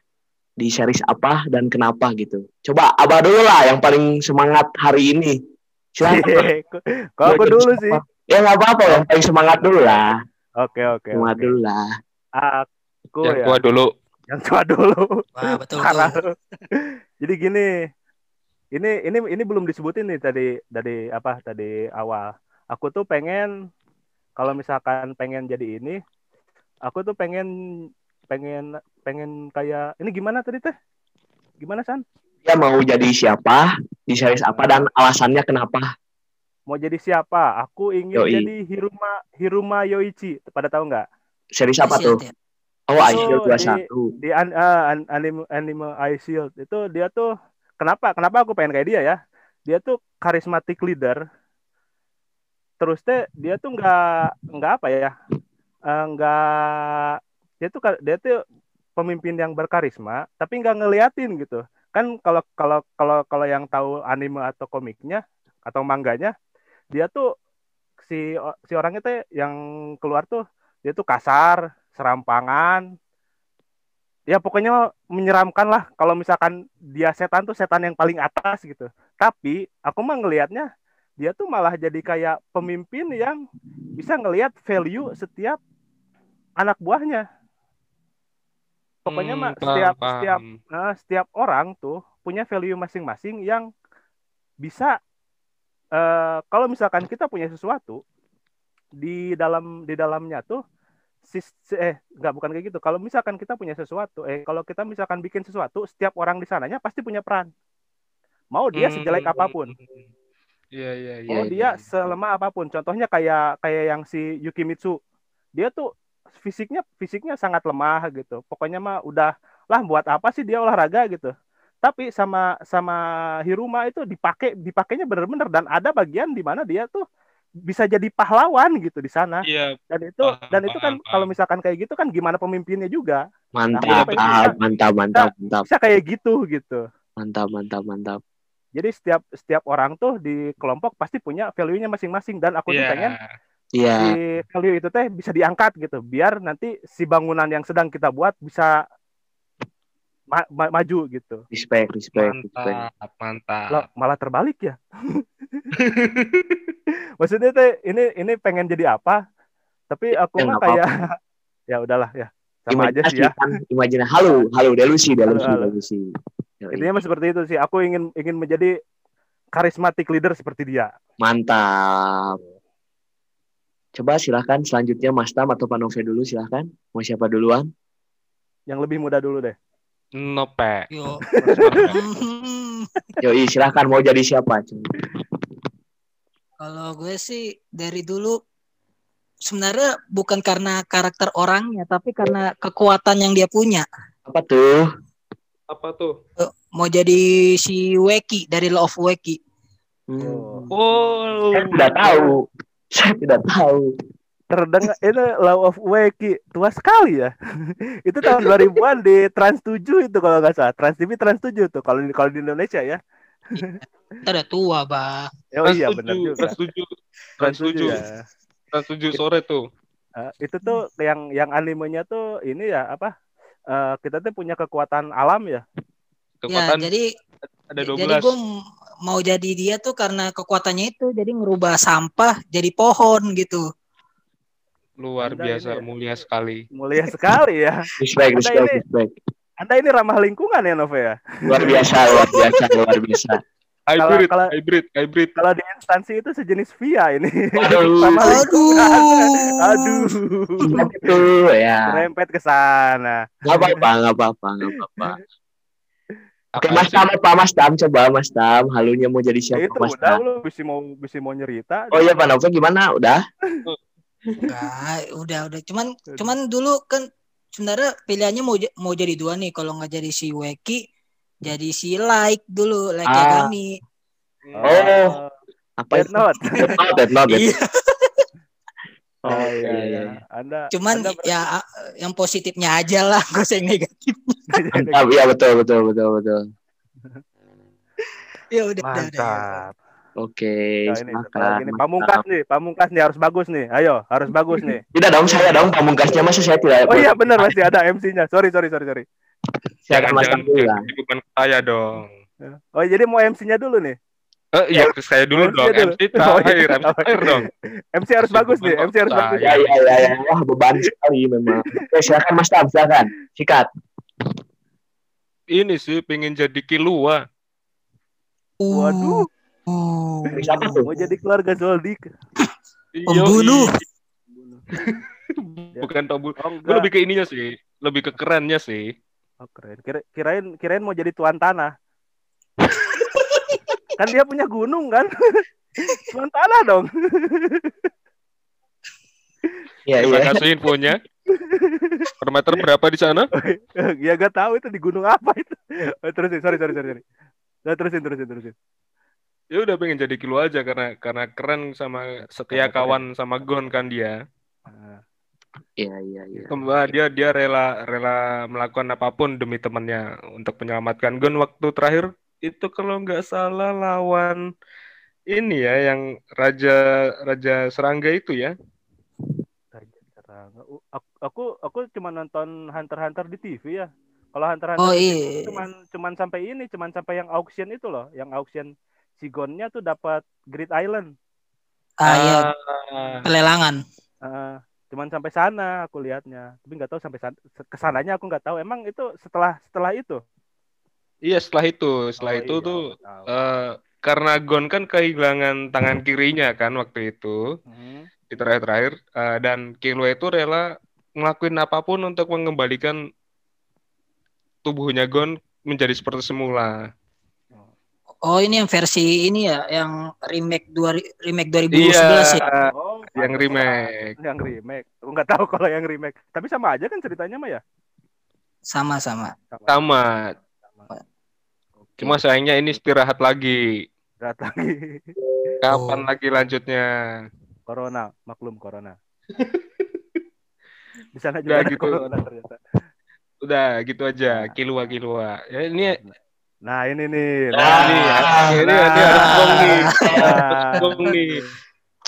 di series apa dan kenapa gitu. Coba Abah dulu lah yang paling semangat hari ini. Silakan. Kalau aku dulu siapa? sih. Ya nggak apa-apa, yang paling semangat dulu lah. Oke oke. Semangat dulu lah. Aku yang ya. tua dulu. Yang tua dulu. Wah, betul tuh. Jadi gini. Ini ini ini belum disebutin nih tadi dari apa tadi awal. Aku tuh pengen kalau misalkan pengen jadi ini, aku tuh pengen pengen pengen kayak ini gimana tadi teh? Gimana San? Dia mau jadi siapa, di series apa dan alasannya kenapa. Mau jadi siapa? Aku ingin Yoi. jadi Hiruma Hiruma Yoichi. Pada tahu nggak? Series apa tuh? Shield ya. Oh, Itu Aisyil di- 21. di an, an- anime anime Eye Shield itu dia tuh kenapa kenapa aku pengen kayak dia ya dia tuh charismatic leader terus teh dia tuh nggak nggak apa ya eh, nggak dia tuh dia tuh pemimpin yang berkarisma tapi nggak ngeliatin gitu. Kan kalau kalau kalau kalau yang tahu anime atau komiknya atau mangganya dia tuh si si orangnya teh yang keluar tuh dia tuh kasar serampangan. Ya pokoknya menyeramkan lah. Kalau misalkan dia setan tuh setan yang paling atas gitu. Tapi aku mah ngelihatnya dia tuh malah jadi kayak pemimpin yang bisa ngelihat value setiap anak buahnya pokoknya Hmm, mah setiap paham. setiap nah, setiap orang tuh punya value masing-masing yang bisa eh, kalau misalkan kita punya sesuatu di dalam di dalamnya tuh sis, eh nggak bukan kayak gitu kalau misalkan kita punya sesuatu eh kalau kita misalkan bikin sesuatu setiap orang di sananya pasti punya peran mau dia Hmm, sejelek hmm, apa pun hmm. Iya, iya, iya. mau iya, dia iya. selemah apa pun. Contohnya kayak kayak yang si Yukimitsu. Dia tuh fisiknya fisiknya sangat lemah gitu. Pokoknya mah udah lah buat apa sih dia olahraga gitu? Tapi sama sama Hiruma itu dipakai dipakainya bener-bener. Dan ada bagian di mana dia tuh bisa jadi pahlawan gitu di sana. Iya, dan itu Paham, dan itu kan paham, kalau misalkan kayak gitu kan gimana pemimpinnya juga? Mantap, Nah, mantap, mantap, mantap, mantap, bisa kayak gitu gitu. Mantap, mantap, mantap. Jadi setiap setiap orang tuh di kelompok pasti punya value-nya masing-masing dan aku tuh iya. pengen Iya, si value itu teh bisa diangkat gitu biar nanti si bangunan yang sedang kita buat bisa ma- ma- maju gitu respect, respect, respect. Mantap, mantap. Loh, malah terbalik ya maksudnya teh ini ini pengen jadi apa tapi aku Ya, mah kayak ya udahlah ya sama aja sih ya Imajinasi kan, imajinasi. Halo, halo, delusi, delusi, Halo, halo. delusi. Yoi. Intinya mah seperti itu sih. Aku ingin ingin menjadi karismatik leader seperti dia. Mantap. Coba silahkan selanjutnya Mas Tam atau Pak Nove dulu silahkan. Mau siapa duluan? Yang lebih muda dulu deh. Nope. Yo. Yoi silahkan mau jadi siapa? Kalau gue sih dari dulu sebenarnya bukan karena karakter orangnya, tapi karena kekuatan yang dia punya. Apa tuh? Apa tuh? Eh, Mau jadi si Weki dari Law of Weki. Hmm. Oh, Saya tidak tahu. Saya tidak tahu. Terdengar itu Law of Weki tua sekali ya. itu tahun 2000-an di Trans 7 itu kalau nggak salah. Trans TV Trans 7 tuh kalau di kalau di Indonesia ya. Kita udah tua, bah. Oh iya benar juga. Trans tujuh, Trans Trans 7 tujuh, ya. Trans tujuh sore tuh. Eh, itu tuh yang yang animenya tuh ini ya apa? Eh, kita tuh punya kekuatan alam ya. Ya, Kekuatan jadi ada jadi 12. gue mau jadi dia tuh karena kekuatannya itu, jadi ngerubah sampah jadi pohon gitu. Luar Anda biasa, ini- mulia sekali. Mulia sekali ya. Respect, respect, respect. Anda ini ramah lingkungan ya Nove ya. Luar biasa, luar biasa, luar biasa. Hybrid, kalau- hybrid, hybrid. Kalau di instansi itu sejenis via ini. Ramah lingkungan. Aduh. Aduh. Itu ya. Rempet ke sana. Gak apa-apa, gak apa-apa, gak apa-apa. Oke, Mas? Tam apa Mas Tam? Coba Mas Tam, halunya mau jadi Ya siapa itu Mas udah Tam? lu bisa mau bisa mau nyerita. Oh iya Pak Nova gimana? Udah? Enggak, udah udah. Cuman cuman dulu kan sebenarnya pilihannya mau mau jadi dua nih. Kalau nggak jadi si Weki, jadi si Like dulu, Like Ah. kami. Oh. Apa Dead itu? Note. Dead Note, Dead Note. Dead Iya. Oh iya, iya, iya. Anda Cuman Anda ber- ya yang positifnya aja lah, gak usah yang negatif. Mantap, iya betul, betul, betul, betul. Ya udah, udah, udah. mantap. Oke, Nah, ini. Mas Pamungkas nih, pamungkas nih harus bagus nih. Ayo, harus bagus nih. Tidak dong, saya dong pamungkasnya masa saya tidak. Oh iya benar masih ada MC-nya. Sorry, sorry, sorry, sorry. Silakan Jangan, Mas jangan, ke saya dong. Oh jadi mau MC-nya dulu nih. Eh, iya, ke saya dulu MC dong. dulu. MC Oh, iya. terakhir, MC terakhir dong. MC harus bagus nih, MC harus bagus. Ya, ya, ya, ya. Wah, beban sekali memang. Oke, silakan Mas Tam, silakan. Sikat. Ini sih pengen jadi kilua. Waduh, Uh. Siapa tuh? mau jadi keluarga Zoldik. Pembunuh. Bukan tombol. Oh, Gue lebih ke ininya sih. Lebih ke kerennya sih. Oh, keren. Kira- kirain kirain mau jadi tuan tanah. kan dia punya gunung kan? tuan tanah dong. Iya, Terima iya. kasih infonya. Per meter berapa di sana? ya gak tahu itu di gunung apa itu. Oh, terusin, sorry, sorry, sorry. sorry. Nah, terusin, terusin, terusin. Ya udah pengen jadi kilo aja karena karena keren sama setia kawan sama Gon kan dia. Nah, Iya, iya, iya. Kembali dia dia rela rela melakukan apa pun demi temannya untuk menyelamatkan Gon waktu terakhir itu kalau nggak salah lawan ini ya yang raja raja serangga itu ya. Raja Serangga. Uh, Aku, aku aku cuma nonton Hunter Hunter di TV ya. Kalau Hunter Hunter Oh TV iya. cuman cuman sampai ini, cuman sampai yang auction itu loh, yang auction si Gonnya tuh dapat Great Island. Ah iya, Ah, pelelangan. Eh, cuman sampai sana aku lihatnya, tapi nggak tahu sampai sana, ke sananya aku nggak tahu. Emang itu setelah setelah itu? iya setelah itu setelah Oh, itu iya, tuh tahu. eh, karena Gon kan kehilangan tangan kirinya kan waktu itu Hmm. di terakhir-terakhir eh, dan Killua itu rela ngelakuin apa pun untuk mengembalikan tubuhnya Gon menjadi seperti semula. Oh ini yang versi ini ya, yang remake dua remake 2011 Iya, ya. Oh, yang remake. Yang remake. Aku nggak tahu kalau yang remake. Tapi sama aja kan ceritanya mah ya. Sama-sama. Tamat. Cuma sayangnya ini istirahat lagi. Berat lagi. Kapan Oh. lagi lanjutnya? Corona, maklum corona. Di sana juga Udah ada gitu. corona ternyata. Udah gitu aja, Nah. kilua kilua. Ya ini Nah ini nih. Ah, Nah, ini, Ah, ini, nah. ini harus gong nih. Nah, Gong nih.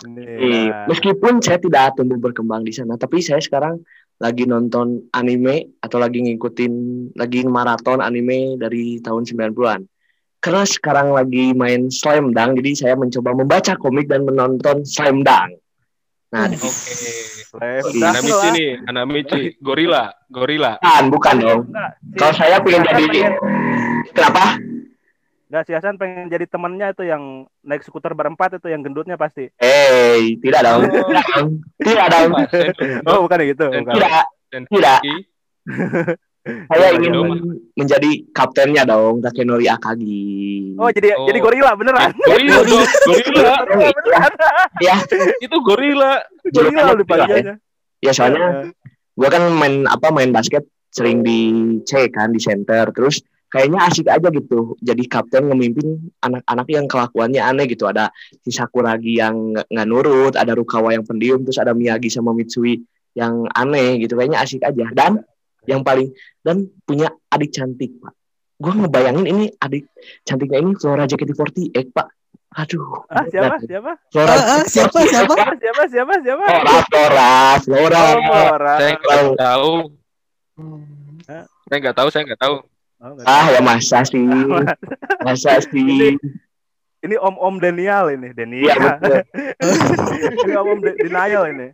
Nah. Meskipun saya tidak tumbuh berkembang di sana, tapi saya sekarang lagi nonton anime atau lagi ngikutin lagi maraton anime dari tahun 90-an. Karena sekarang lagi main Slam Dunk, jadi saya mencoba membaca komik dan menonton Slam Dunk. Nah, Uh. Oke. Slam Iya. dunk Anak Michi lah. nih, anak Michi, gorila, gorila. bukan, bukan dong. Kalau saya pengen jadi Kenapa? Nggak si Hasan pengen jadi temennya itu yang naik skuter berempat itu yang gendutnya pasti. Eh, tidak dong. Oh. Tidak dong. Tidak dong. Oh bukan gitu. Bukan. Tidak. Tidak. Saya Tidak ingin menjadi kaptennya dong, Takenori Akagi. Oh jadi Oh. jadi gorila beneran. gorila dong, gorila. beneran. ya, Itu gorila. Gorila Julukannya lu panggilnya. ya soalnya gua kan main apa main basket sering di C kan di center terus kayaknya asik aja gitu. Jadi kapten ngemimpin anak-anak yang kelakuannya aneh gitu. Ada si Sakuragi yang nggak nurut ada Rukawa yang pendiam terus ada Miyagi sama Mitsui yang aneh gitu. Kayaknya asik aja. Dan yang paling dan punya adik cantik pak. Gua ngebayangin ini adik cantiknya ini Flora JKT48 pak. Aduh. Ah siapa? siapa? Flora Ah, ah, siapa, siapa? Ah, siapa siapa siapa? Flora Flora Flora. Oh, Flora. Saya nggak tahu. Saya nggak tahu, saya nggak tahu. Oh, Ah ya masa sih, masa sih. Ini om-om Daniel ini, Iya Daniel. betul. ini om-om De- denial ini.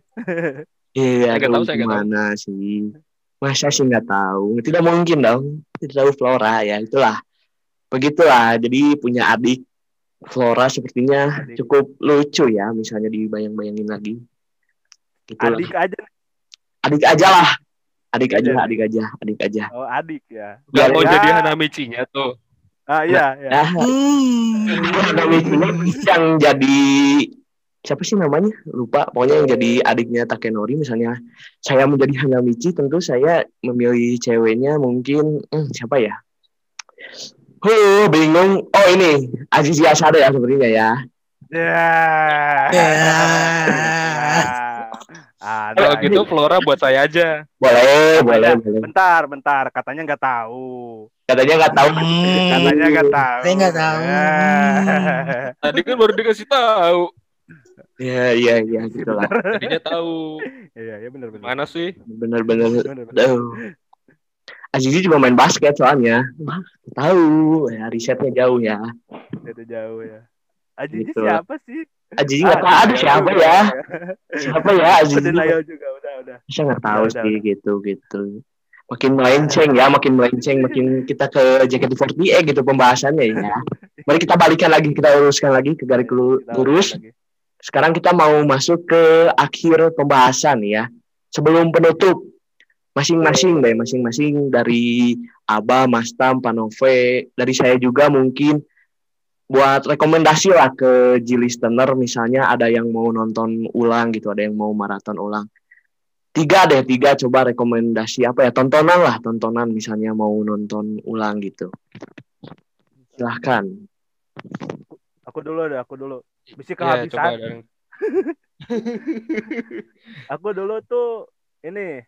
Iya, Saya tahu, saya nggak tahu. gimana sih? Masa sih nggak tahu? Tidak mungkin dong. Tidak tahu Flora ya itulah. Begitulah. Jadi punya adik Flora sepertinya Adik. cukup lucu ya. Misalnya dibayang-bayangin lagi. Gitulah. Adik aja. Adik aja lah. Adik aja, Aja. adik aja, adik aja. Oh, adik ya. Nggak mau Ya. jadi Hanamichi-nya tuh. Ah iya, ya. Ya, Hmm. lucunya yang jadi siapa sih namanya lupa pokoknya yang jadi adiknya Takenori misalnya saya menjadi Hanamichi tentu saya memilih ceweknya mungkin hmm, siapa ya Huh, bingung. Oh ini Azizi Asada ya sepertinya ya. Ya. Ya. Ada. Kalau gitu Flora buat saya aja. Boleh, boleh, boleh. Bentar, bentar. Katanya nggak tahu. Katanya nggak tahu. Hmm. Katanya nggak tahu. Saya nggak tahu. Ya. Tadi kan baru dikasih tahu. Iya, iya, iya gitu lah. Tadinya tahu. Iya, iya benar benar. Mana sih? Benar, benar. Azizi juga main basket soalnya. Wah, tahu. Ya, risetnya jauh ya. Itu jauh ya. Aji Gitu. siapa sih? Azizi nggak tahu. Ah, Aduh, siapa juga. ya? Siapa ya Azizi? Juga udah udah. Saya nggak tahu Udah, udah, sih gitu gitu. Makin melenceng ya, makin melenceng, makin kita ke JKT48 gitu pembahasannya ya. Mari kita balikan lagi, kita uruskan lagi ke garis Kita lurus. Sekarang kita mau masuk ke akhir pembahasan ya. Sebelum penutup, masing-masing deh, masing-masing dari Aba, Mas Tam, Panove, dari saya juga mungkin buat rekomendasi lah ke G listener misalnya ada yang mau nonton ulang gitu, ada yang mau maraton ulang. Tiga deh, tiga coba rekomendasi apa ya, tontonan lah, tontonan misalnya mau nonton ulang gitu. Silahkan. Aku dulu deh, aku dulu. Bisa Ya, coba kehabisan. dong. Aku dulu tuh ini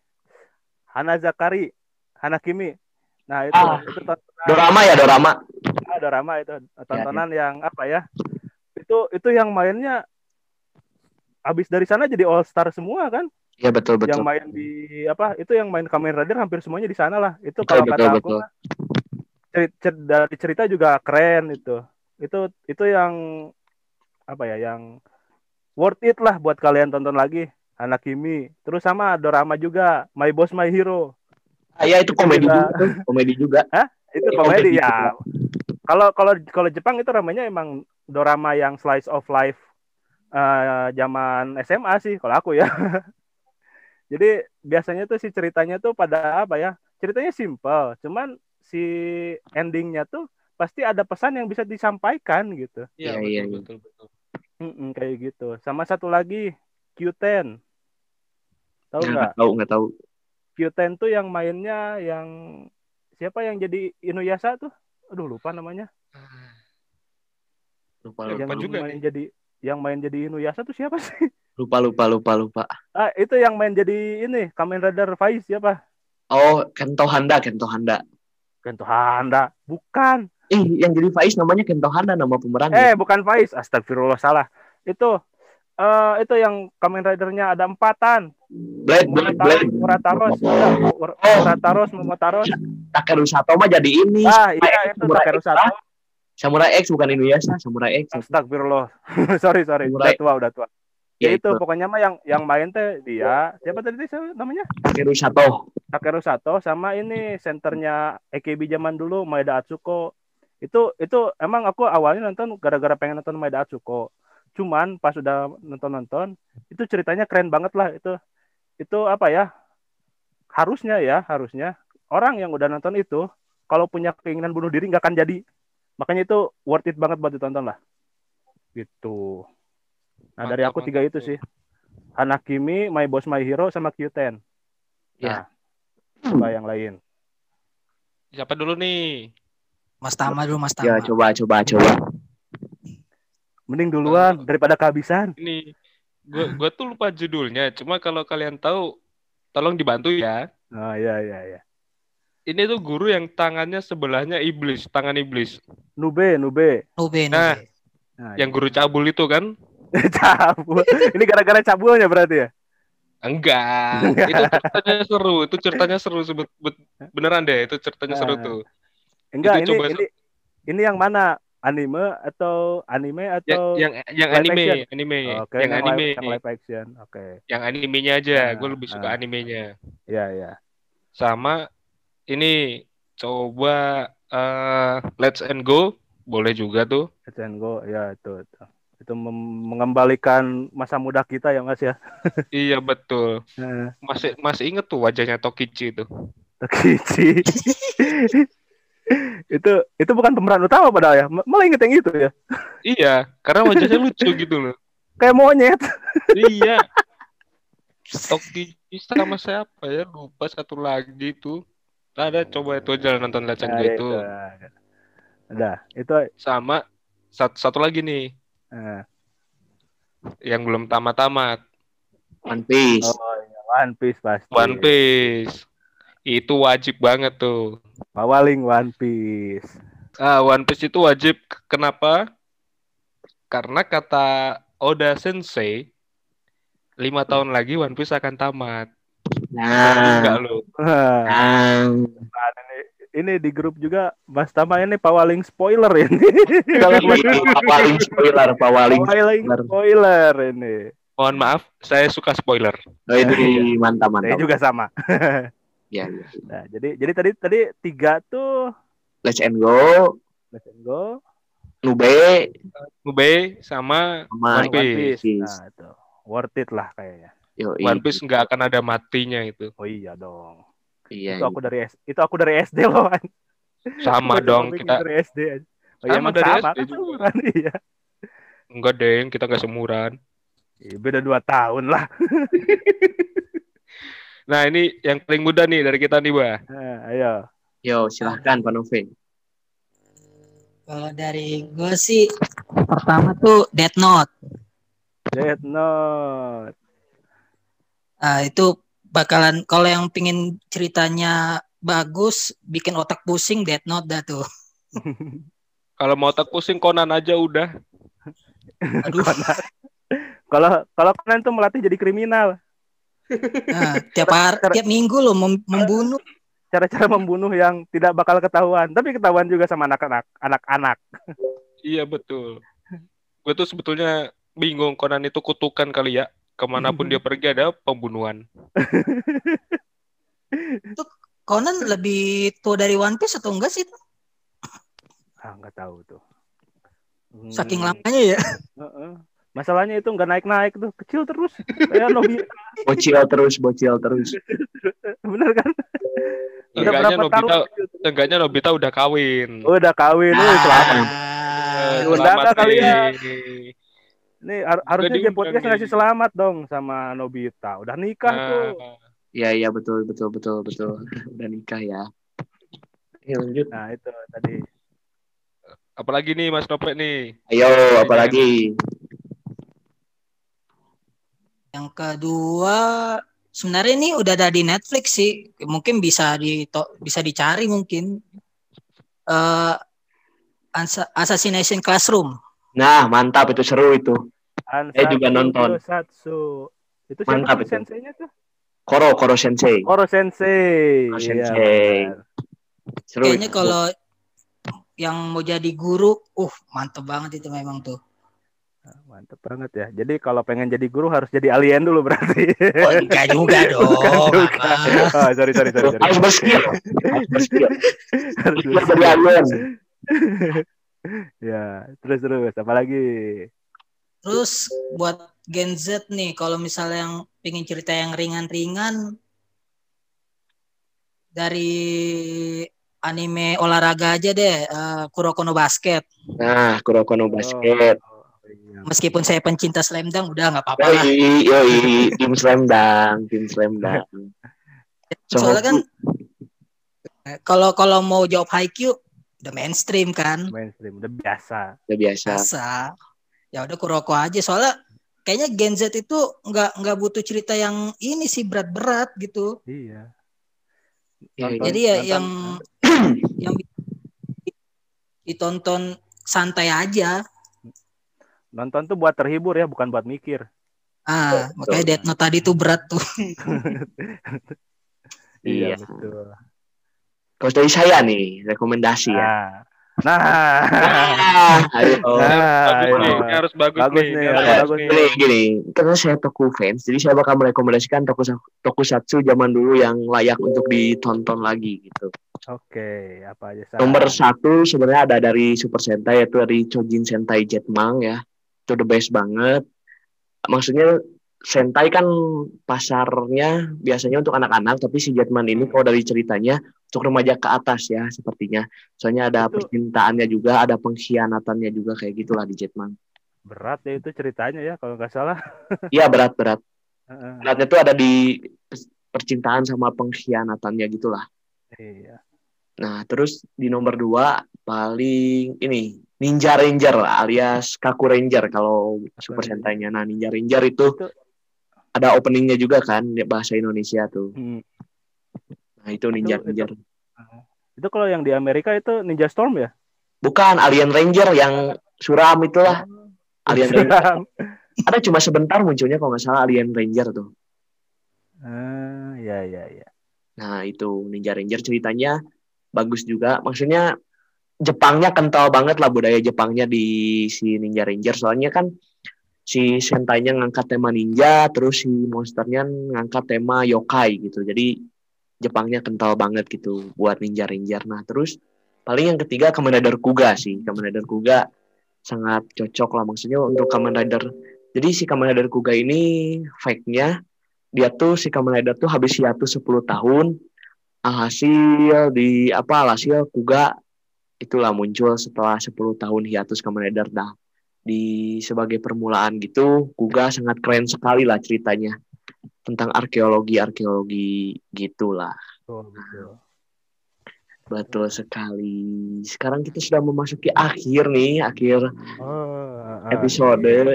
Hana Zakari, Hana Kimi. Nah, itu Ah. itu tontonan Dorama ya, dorama. Dorama itu tontonan yang apa ya? Itu itu yang mainnya abis dari sana jadi all star semua kan? Iya betul betul. Yang main di apa? Itu yang main Kamen Rider hampir semuanya di sana lah. Itu Betul, kalau betul, kata aku betul. mah, ceri- cer- dari cerita juga keren itu. Itu itu yang apa ya? Yang worth it lah buat kalian tonton lagi. Anak Kimi. Terus sama dorama juga My Boss My Hero. Ah, ya itu Itu komedi juga. komedi juga. Itu Iya, komedi komedi ya. Kalau kalau kalau Jepang itu namanya emang dorama yang slice of life eh, zaman SMA sih kalau aku ya. Jadi biasanya tuh si ceritanya tuh pada apa ya? Ceritanya simple, cuman si endingnya tuh pasti ada pesan yang bisa disampaikan gitu. Iya, Iya, iya, betul, iya. betul, betul. Mm-mm, kayak gitu. Sama satu lagi Q10. Tahu nggak? Nggak tahu nggak tahu. Q10 tuh yang mainnya yang siapa yang jadi Inuyasha tuh? Aduh lupa namanya. Lupa Lupa lupa yang juga main nih. jadi yang main jadi Inuyasha tuh siapa sih? lupa lupa lupa lupa. Ah, itu yang main jadi ini Kamen Rider Faiz siapa? Oh Kento Handa Kento Handa. Kento Handa. Bukan. Eh yang jadi Faiz namanya Kento Handa nama Eh, pemerannya. bukan Faiz. Astagfirullah salah. Itu eh itu yang Kamen Ridernya ada empatan. Blade Blade Blade. Murataros, Murataros, Mur- Oh. Murataros, Momotaros. Takeru Sato mah jadi ini. Ah, iya itu Samurai Takeru Sato. ah. Samurai X bukan Inuyasha, Samurai X. Astagfirullah. sorry, sorry. Udah tua, udah tua. Ya Ya, itu pokoknya mah yang yang main teh dia. Siapa tadi siapa namanya? Takeru Sato. Takeru Sato sama ini senternya AKB zaman dulu Maeda Atsuko Itu itu emang aku awalnya nonton gara-gara pengen nonton Maeda Atsuko. Cuman pas udah nonton-nonton, itu ceritanya keren banget lah itu. Itu apa ya? Harusnya ya, harusnya orang yang udah nonton itu kalau punya keinginan bunuh diri nggak akan jadi. Makanya itu worth it banget buat ditonton lah. Gitu. Nah, dari Mantap, aku tiga mantap itu tuh. sih. Hanakimi, My Boss My Hero sama Q10. Ya. Nah, coba yang lain. Siapa dulu nih? Mas Tama dulu Mas Ya Tama. coba coba coba. Mending duluan daripada kehabisan. Ini gua gua tuh lupa judulnya. Cuma kalau kalian tahu, tolong dibantu ya. Oh iya iya iya. Ini tuh guru yang tangannya sebelahnya iblis, tangan iblis. Nube, Nube. Nube, Nah. Nube. Nah, Yang guru cabul itu kan? cabul. Ini gara-gara cabulnya berarti ya? Enggak, itu ceritanya seru, itu ceritanya seru sebet, bet- beneran deh, itu ceritanya seru Ah. tuh. Enggak, Itu ini coba- ini ini yang mana? Anime atau anime Yang atau yang yang live anime, action? anime, Oke, yang live- anime, yang live action. Oke. yang animenya aja, Ah, gue lebih suka ah. animenya. Iya, iya. Sama ini coba eh, Let's and Go, boleh juga tuh. Let's and go. Ya, itu itu. Itu mengembalikan masa muda kita ya, Mas ya. Iya betul. Nah, Masih masih inget tuh wajahnya Tokichi itu. Takichi. itu itu bukan pemeran utama padahal ya. Malah inget yang itu ya. Iya, karena wajahnya lucu gitu loh. Kayak monyet. Iya. Tokichi sama siapa ya? Lupa satu lagi tuh. Ada coba itu aja nonton Go Nah, itu. Udah, itu Sama satu, satu lagi nih eh, yang belum tamat-tamat. One Piece. oh, iya, One Piece pasti. One Piece. Itu wajib banget tuh. Pawaling One Piece. Ah, One Piece itu wajib. Kenapa? Karena kata Oda Sensei, lima tahun lagi One Piece akan tamat. Enggak Nah, lo. nah, ini, ini di grup juga Mas Tama ini pawaling spoiler ini. Kalau paling spoiler, paling pawaling spoiler. spoiler ini. Mohon maaf, saya suka spoiler. Oh, ini mantap Saya mantap. juga sama. Ya, ya. Nah, jadi jadi tadi tadi tiga tuh Let's and go, Let's and go Nube, Nube sama sama One One Piece. Piece. Nah, itu worth it lah kayaknya. Yo, One Piece nggak akan ada matinya itu. Oh iya dong. Iya, Itu aku dari S itu aku dari SD loh. An. Sama dong kita. dari SD. aja. Oh, iya, Sama dari sama, SD kan juga. seumuran, iya. Enggak deng, kita nggak semuran. Iya, Beda dua tahun lah. Nah ini yang paling muda nih dari kita nih, Bah. Nah, ayo. Yo, silahkan Pak Nove. Kalau dari gue sih pertama tuh Death Note. Death Note. Nah, itu bakalan kalau yang pingin ceritanya bagus, bikin otak pusing Death Note dah tuh. Kalau mau tak pusing Conan aja udah. Aduh, Kalau kalau kalian tuh melatih jadi kriminal, nah, tiap hari, tiap minggu loh mem- membunuh. cara-cara membunuh yang tidak bakal ketahuan, tapi ketahuan juga sama anak-anak, anak-anak. Iya betul. Gue tuh sebetulnya bingung Conan itu kutukan kali ya. Ke mana pun dia pergi ada pembunuhan. Conan lebih tua dari One Piece atau enggak sih? Ah, nggak tahu tuh. Hmm, Saking lamanya ya. heeh. Masalahnya itu nggak naik-naik tuh, kecil terus. Kayak Nobi, Bocil terus, bocil terus. bener kan? Udah Enggaknya berapa Nobita, Nobita udah kawin. Udah kawin, Ah. wih, selamat. Eh, Undang selamat kalian? nih. Nih har- harusnya dia podcast ngasih selamat dong sama Nobita. Udah nikah tuh. Nah, Iya, iya betul, betul, betul, betul. Udah nikah ya. Oke, lanjut. Nah itu tadi. apalagi nih Mas Nope nih. Ayo, apalagi? Yang kedua sebenarnya ini udah ada di Netflix sih. Mungkin bisa di bisa dicari mungkin. Eh Assa- Assassination Classroom. Nah, mantap itu seru itu. Ansatsu juga nonton. Kyosatsu. Itu siapa Mantap itu. senseinya tuh? Koro, Koro Sensei. Koro Sensei. Koro Iya, Sensei. benar. Seru. Kayaknya kalau yang mau jadi guru, uh mantep banget itu memang tuh. Mantep banget ya. Jadi kalau pengen jadi guru harus jadi alien dulu berarti. Oh, enggak juga dong. Bukan juga. Oh, sorry, sorry, sorry. sorry. harus berskill. Harus berskill. Harus dari alien. ya, terus terus apa lagi? Terus buat Gen Z nih, kalau misalnya yang pingin cerita yang ringan-ringan dari anime olahraga aja deh, eh, Kuroko no Basket. Nah, Kuroko no Basket. Oh. Meskipun saya pencinta slam dunk, udah nggak apa-apa lah. Yoi, yoi, tim slam dunk, tim slam dunk. Soalnya kan eh, kalau kalau mau jawab HiQ udah mainstream kan, mainstream udah biasa. udah biasa. biasa. Ya udah Kuroko aja. Soalnya kayaknya Gen Z itu nggak nggak butuh cerita yang ini sih berat-berat gitu. Iya. Iya, Nonton- Jadi ya nonton- yang yang ditonton santai aja. Nonton tuh buat terhibur ya, bukan buat mikir. Ah, makanya Death Note tadi tuh berat tuh. Iya. betul. Kalau dari saya nih, rekomendasi ya. Nah, nah, Ah, ayo. nah, bagus nih, ini harus bagus, Bagus nih. nih, harus bagus bagus nih. Gini, gini, karena saya toku fans, jadi saya bakal merekomendasikan toku tokusatsu zaman dulu yang layak untuk ditonton lagi gitu. Oke, apa aja San? Nomor satu sebenarnya ada dari Super Sentai yaitu dari Chojin Sentai Jetman ya. Itu the best banget. Maksudnya Sentai kan pasarnya biasanya untuk anak-anak, tapi si Jetman ini kalau dari ceritanya untuk remaja ke atas ya sepertinya. Soalnya ada Itu- percintaannya juga, ada pengkhianatannya juga kayak gitulah di Jetman. Berat ya itu ceritanya ya kalau nggak salah. Iya berat-berat. Heeh, Beratnya tuh ada di percintaan sama pengkhianatannya gitulah. Iya. Nah, terus di nomor dua paling ini Ninja Ranger alias Kaku Ranger kalau Super. Sentai-nya. Nah, Ninja Ranger itu Itu- ada openingnya juga kan bahasa Indonesia tuh. Hmm. Nah, itu Ninja Itu- Ranger. Itu kalau yang di Amerika itu Ninja Storm ya? Bukan Alien Ranger yang suram itulah. Alien Ranger. Ada cuma sebentar munculnya kalau nggak salah Alien Ranger tuh. Ah, ya ya ya. Nah, itu Ninja Ranger ceritanya bagus juga. Maksudnya Jepangnya kental banget lah budaya Jepangnya di si Ninja Ranger. Soalnya kan si Sentai-nya ngangkat tema ninja, terus si monsternya ngangkat tema yokai gitu. Jadi Jepangnya kental banget gitu buat Ninja Ranger. Nah, terus paling yang ketiga Kamen Rider Kuga sih. Kamen Rider Kuga sangat cocok lah maksudnya untuk Kamen Rider. Jadi si Kamen Rider Kuga ini fake-nya dia tuh si Kamen Rider tuh habis hiatus 10 tahun alhasil di apa alhasil Kuga itulah muncul setelah 10 tahun hiatus Kamen Rider dah di sebagai permulaan gitu Kuga sangat keren sekali lah ceritanya tentang arkeologi arkeologi gitulah Betul, betul. betul sekali sekarang kita sudah memasuki akhir nih akhir Oh, ah. episode ya.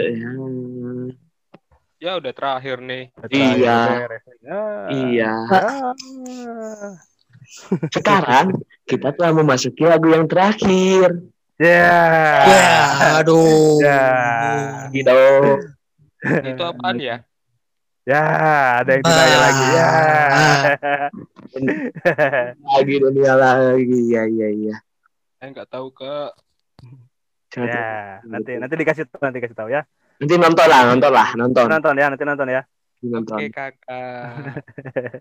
Ya udah terakhir nih. Terakhir Iya. beres. Ah. iya Ah. Sekarang kita telah memasuki lagu yang terakhir Ya. Ya, aduh. Ya. gitu Itu apaan ya? Ya, ada yang ditanya Ah. lagi. Ya. lagi dunia lagi ya ya ya Saya nggak tahu ke ya, nanti nanti dikasih nanti kasih tahu ya. nanti nonton lah nonton lah nonton Nonton ya, nanti nonton ya. nonton Oke kakak.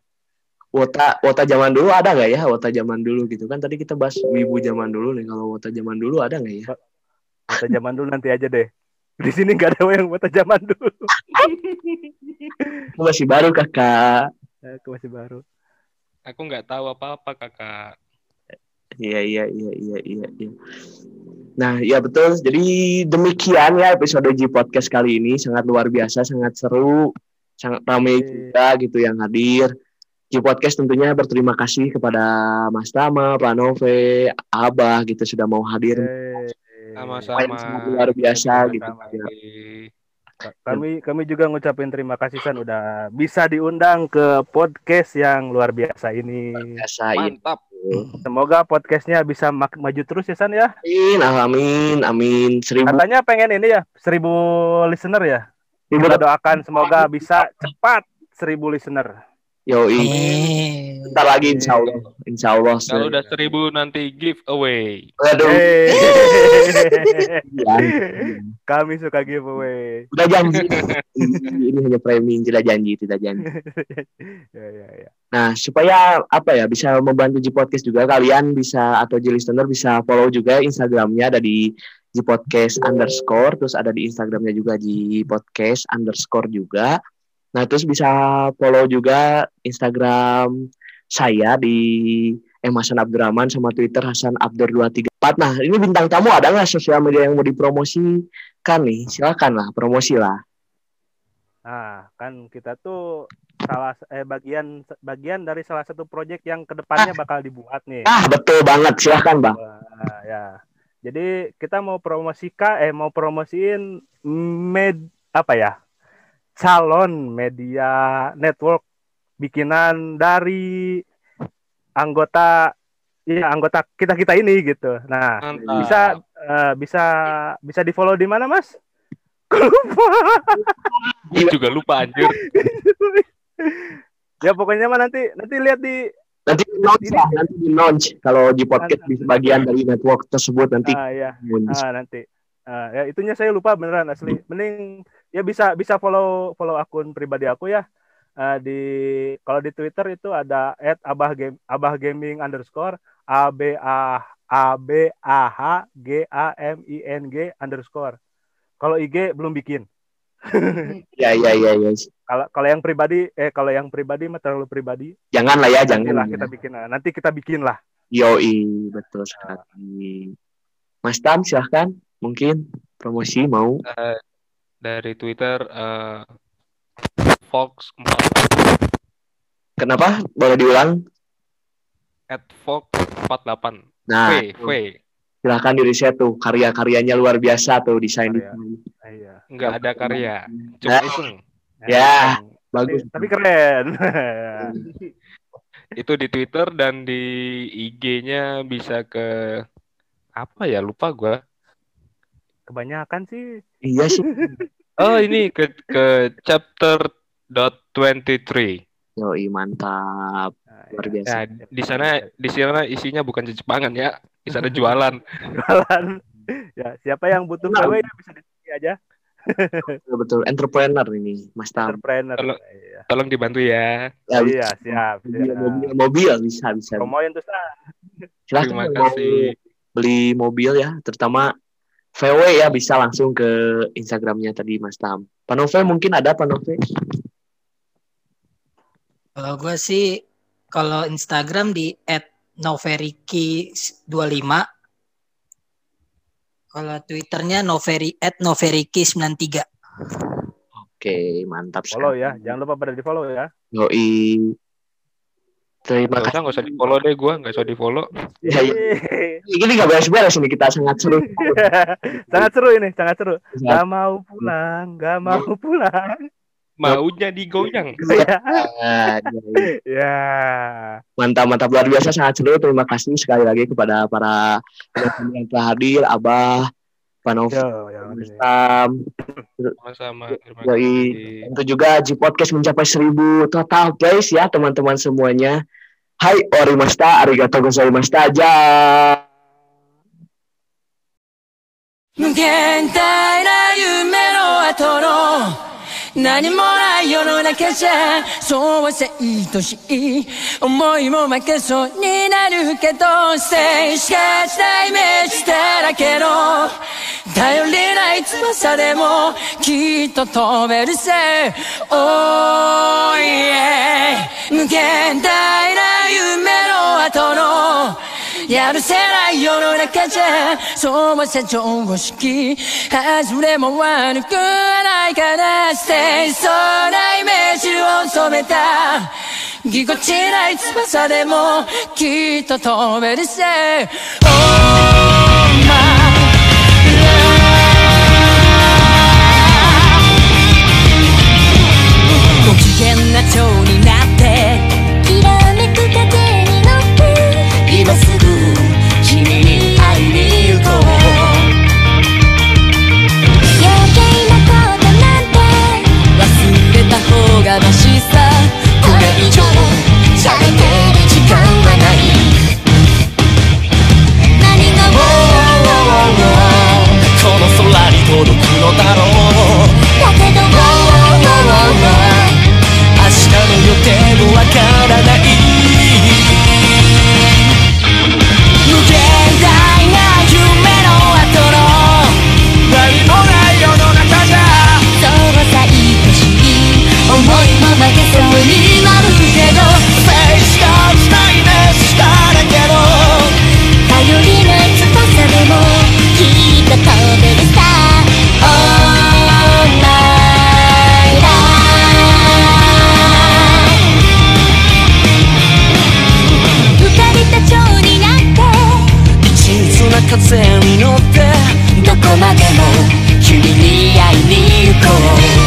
wota wota zaman dulu ada nggak ya wota zaman dulu gitu kan tadi kita bahas wibu zaman dulu nih kalau wota zaman dulu ada nggak ya Mata zaman dulu nanti aja deh. Di sini nggak ada yang mata zaman dulu. Aku masih baru kakak Aku masih baru. Aku nggak tahu apa-apa kakak. iya iya iya iya iya iya nah iya betul jadi demikian ya episode G podcast kali ini sangat luar biasa sangat seru sangat ramai Oke. juga gitu yang hadir G podcast tentunya berterima kasih kepada Mas Tama, Pranove, Abah gitu sudah mau hadir. Sama-sama. sangat luar biasa gitu. Sama-sama. Kami kami juga ngucapin terima kasih San udah bisa diundang ke podcast yang luar biasa ini. biasain Mantap. Semoga podcastnya bisa mak- maju terus ya San ya. Amin, amin, amin. Seribu Katanya pengen ini ya seribu listener ya. Kita doakan semoga bisa cepat seribu listener. Yoi. Eh, Bentar lagi insya Allah. Insya Allah. Kalau udah seribu nanti giveaway. Aduh. Hey. iya. Kami suka giveaway. Udah janji. Ini hanya framing, tidak janji, tidak janji. ya ya ya. Nah, supaya apa ya bisa membantu G Podcast juga kalian bisa atau G listener bisa follow juga Instagramnya ada di G Podcast underscore terus ada di Instagramnya juga G Podcast underscore juga. Nah, terus bisa follow juga Instagram saya di M Hasan Abdurrahman sama Twitter Hasan Abdur 234. Nah, ini bintang tamu ada nggak sosial media yang mau dipromosikan nih? Silakan lah, promosi lah. Nah, kan kita tuh salah eh bagian bagian dari salah satu proyek yang ke depannya bakal dibuat nih. Ah, betul banget. Silakan, Bang. Wah, ya. Jadi kita mau promosika eh mau promosiin med apa ya? Calon media network bikinan dari anggota ya anggota kita-kita ini gitu. Nah, Mantap. bisa eh, bisa bisa di-follow di mana, Mas? Lupa. Gue juga lupa anjir. ya pokoknya mah nanti nanti lihat di Nanti di launch lah, nanti di launch kalau di podcast di bagian dari network tersebut nanti. ah ya ah nanti Ah, ya itunya saya lupa beneran asli mending ya bisa bisa follow follow akun pribadi aku ya Ah, di kalau di Twitter itu ada at abah game abah gaming underscore a b a a b a h g a m i n g underscore kalau IG belum bikin Ya, ya, ya, ya. kalau kalau yang pribadi eh kalau yang pribadi mah terlalu pribadi Jangan lah ya, jangan. lah ya. kita bikin ah, nanti kita bikin lah Yoi, betul sekali. Mas Tam, silahkan. Mungkin promosi mau. Eh, dari Twitter eh, Fox 4 Kenapa? Boleh diulang? at Fox 48 Nah, V V silahkan di riset tuh. Karya-karyanya luar biasa tuh desain Karya. Ah, iya. Nggak ada karya. Nah, cuma iseng Ya, tapi, bagus. tapi keren. Itu di Twitter dan di IG-nya bisa ke apa ya lupa gua kebanyakan sih Iya sih. oh ini ke ke chapter dot 23 Yoi, mantap. Nah, Luar ya. biasa. ya di sana di sana isinya bukan Jepangan ya di sana jualan jualan ya siapa yang butuh Nah. KW ya bisa di sini aja Betul, betul. Entrepreneur ini, Mas Tam. entrepreneur Kalau- iya. tolong dibantu ya Ya, iya siap, Mobil, siap. mobil, mobil bisa, bisa. promoin tuh. Silahkan terima kasih beli mobil ya, terutama VW ya bisa langsung ke Instagramnya tadi Mas Tam. Panove mungkin ada Panove? Kalau gue sih kalau Instagram di @noveriki25. Kalau Twitternya noveri @noveriki93. Oke, mantap follow sekali. ya jangan lupa pada di follow ya Yoi. Terima kasih. usah nggak usah di follow deh gua nggak usah di follow Ya, ya. Ini nggak beres-beres ini kita sangat seru. sangat seru ini sangat seru. Gak mau pulang gak mau pulang. Maunya digoyang. Ya ya, Mantap, mantap. Luar biasa sangat seru. Terima kasih sekali lagi kepada para penonton yang telah hadir, Abah, Panov, Sam, sama Yoi. Juga Aji Podcast mencapai seribu total guys ya teman-teman semuanya. Hai orimasta, arigato gozaimashita aja. Mugen 何もない世の中じゃそうはせいとしい思いも負けそうになるけどせいしかしたイメージだらけの頼りない翼でもきっと飛べるぜ。Oh yeah 無限大やるせない世の中じゃそうは常識外れも悪くはないからしてそうなイメージを染めたぎこちない翼でもきっと飛べるせ Oh my 届くのだろう風に乗ってどこまでも君に会いに行こう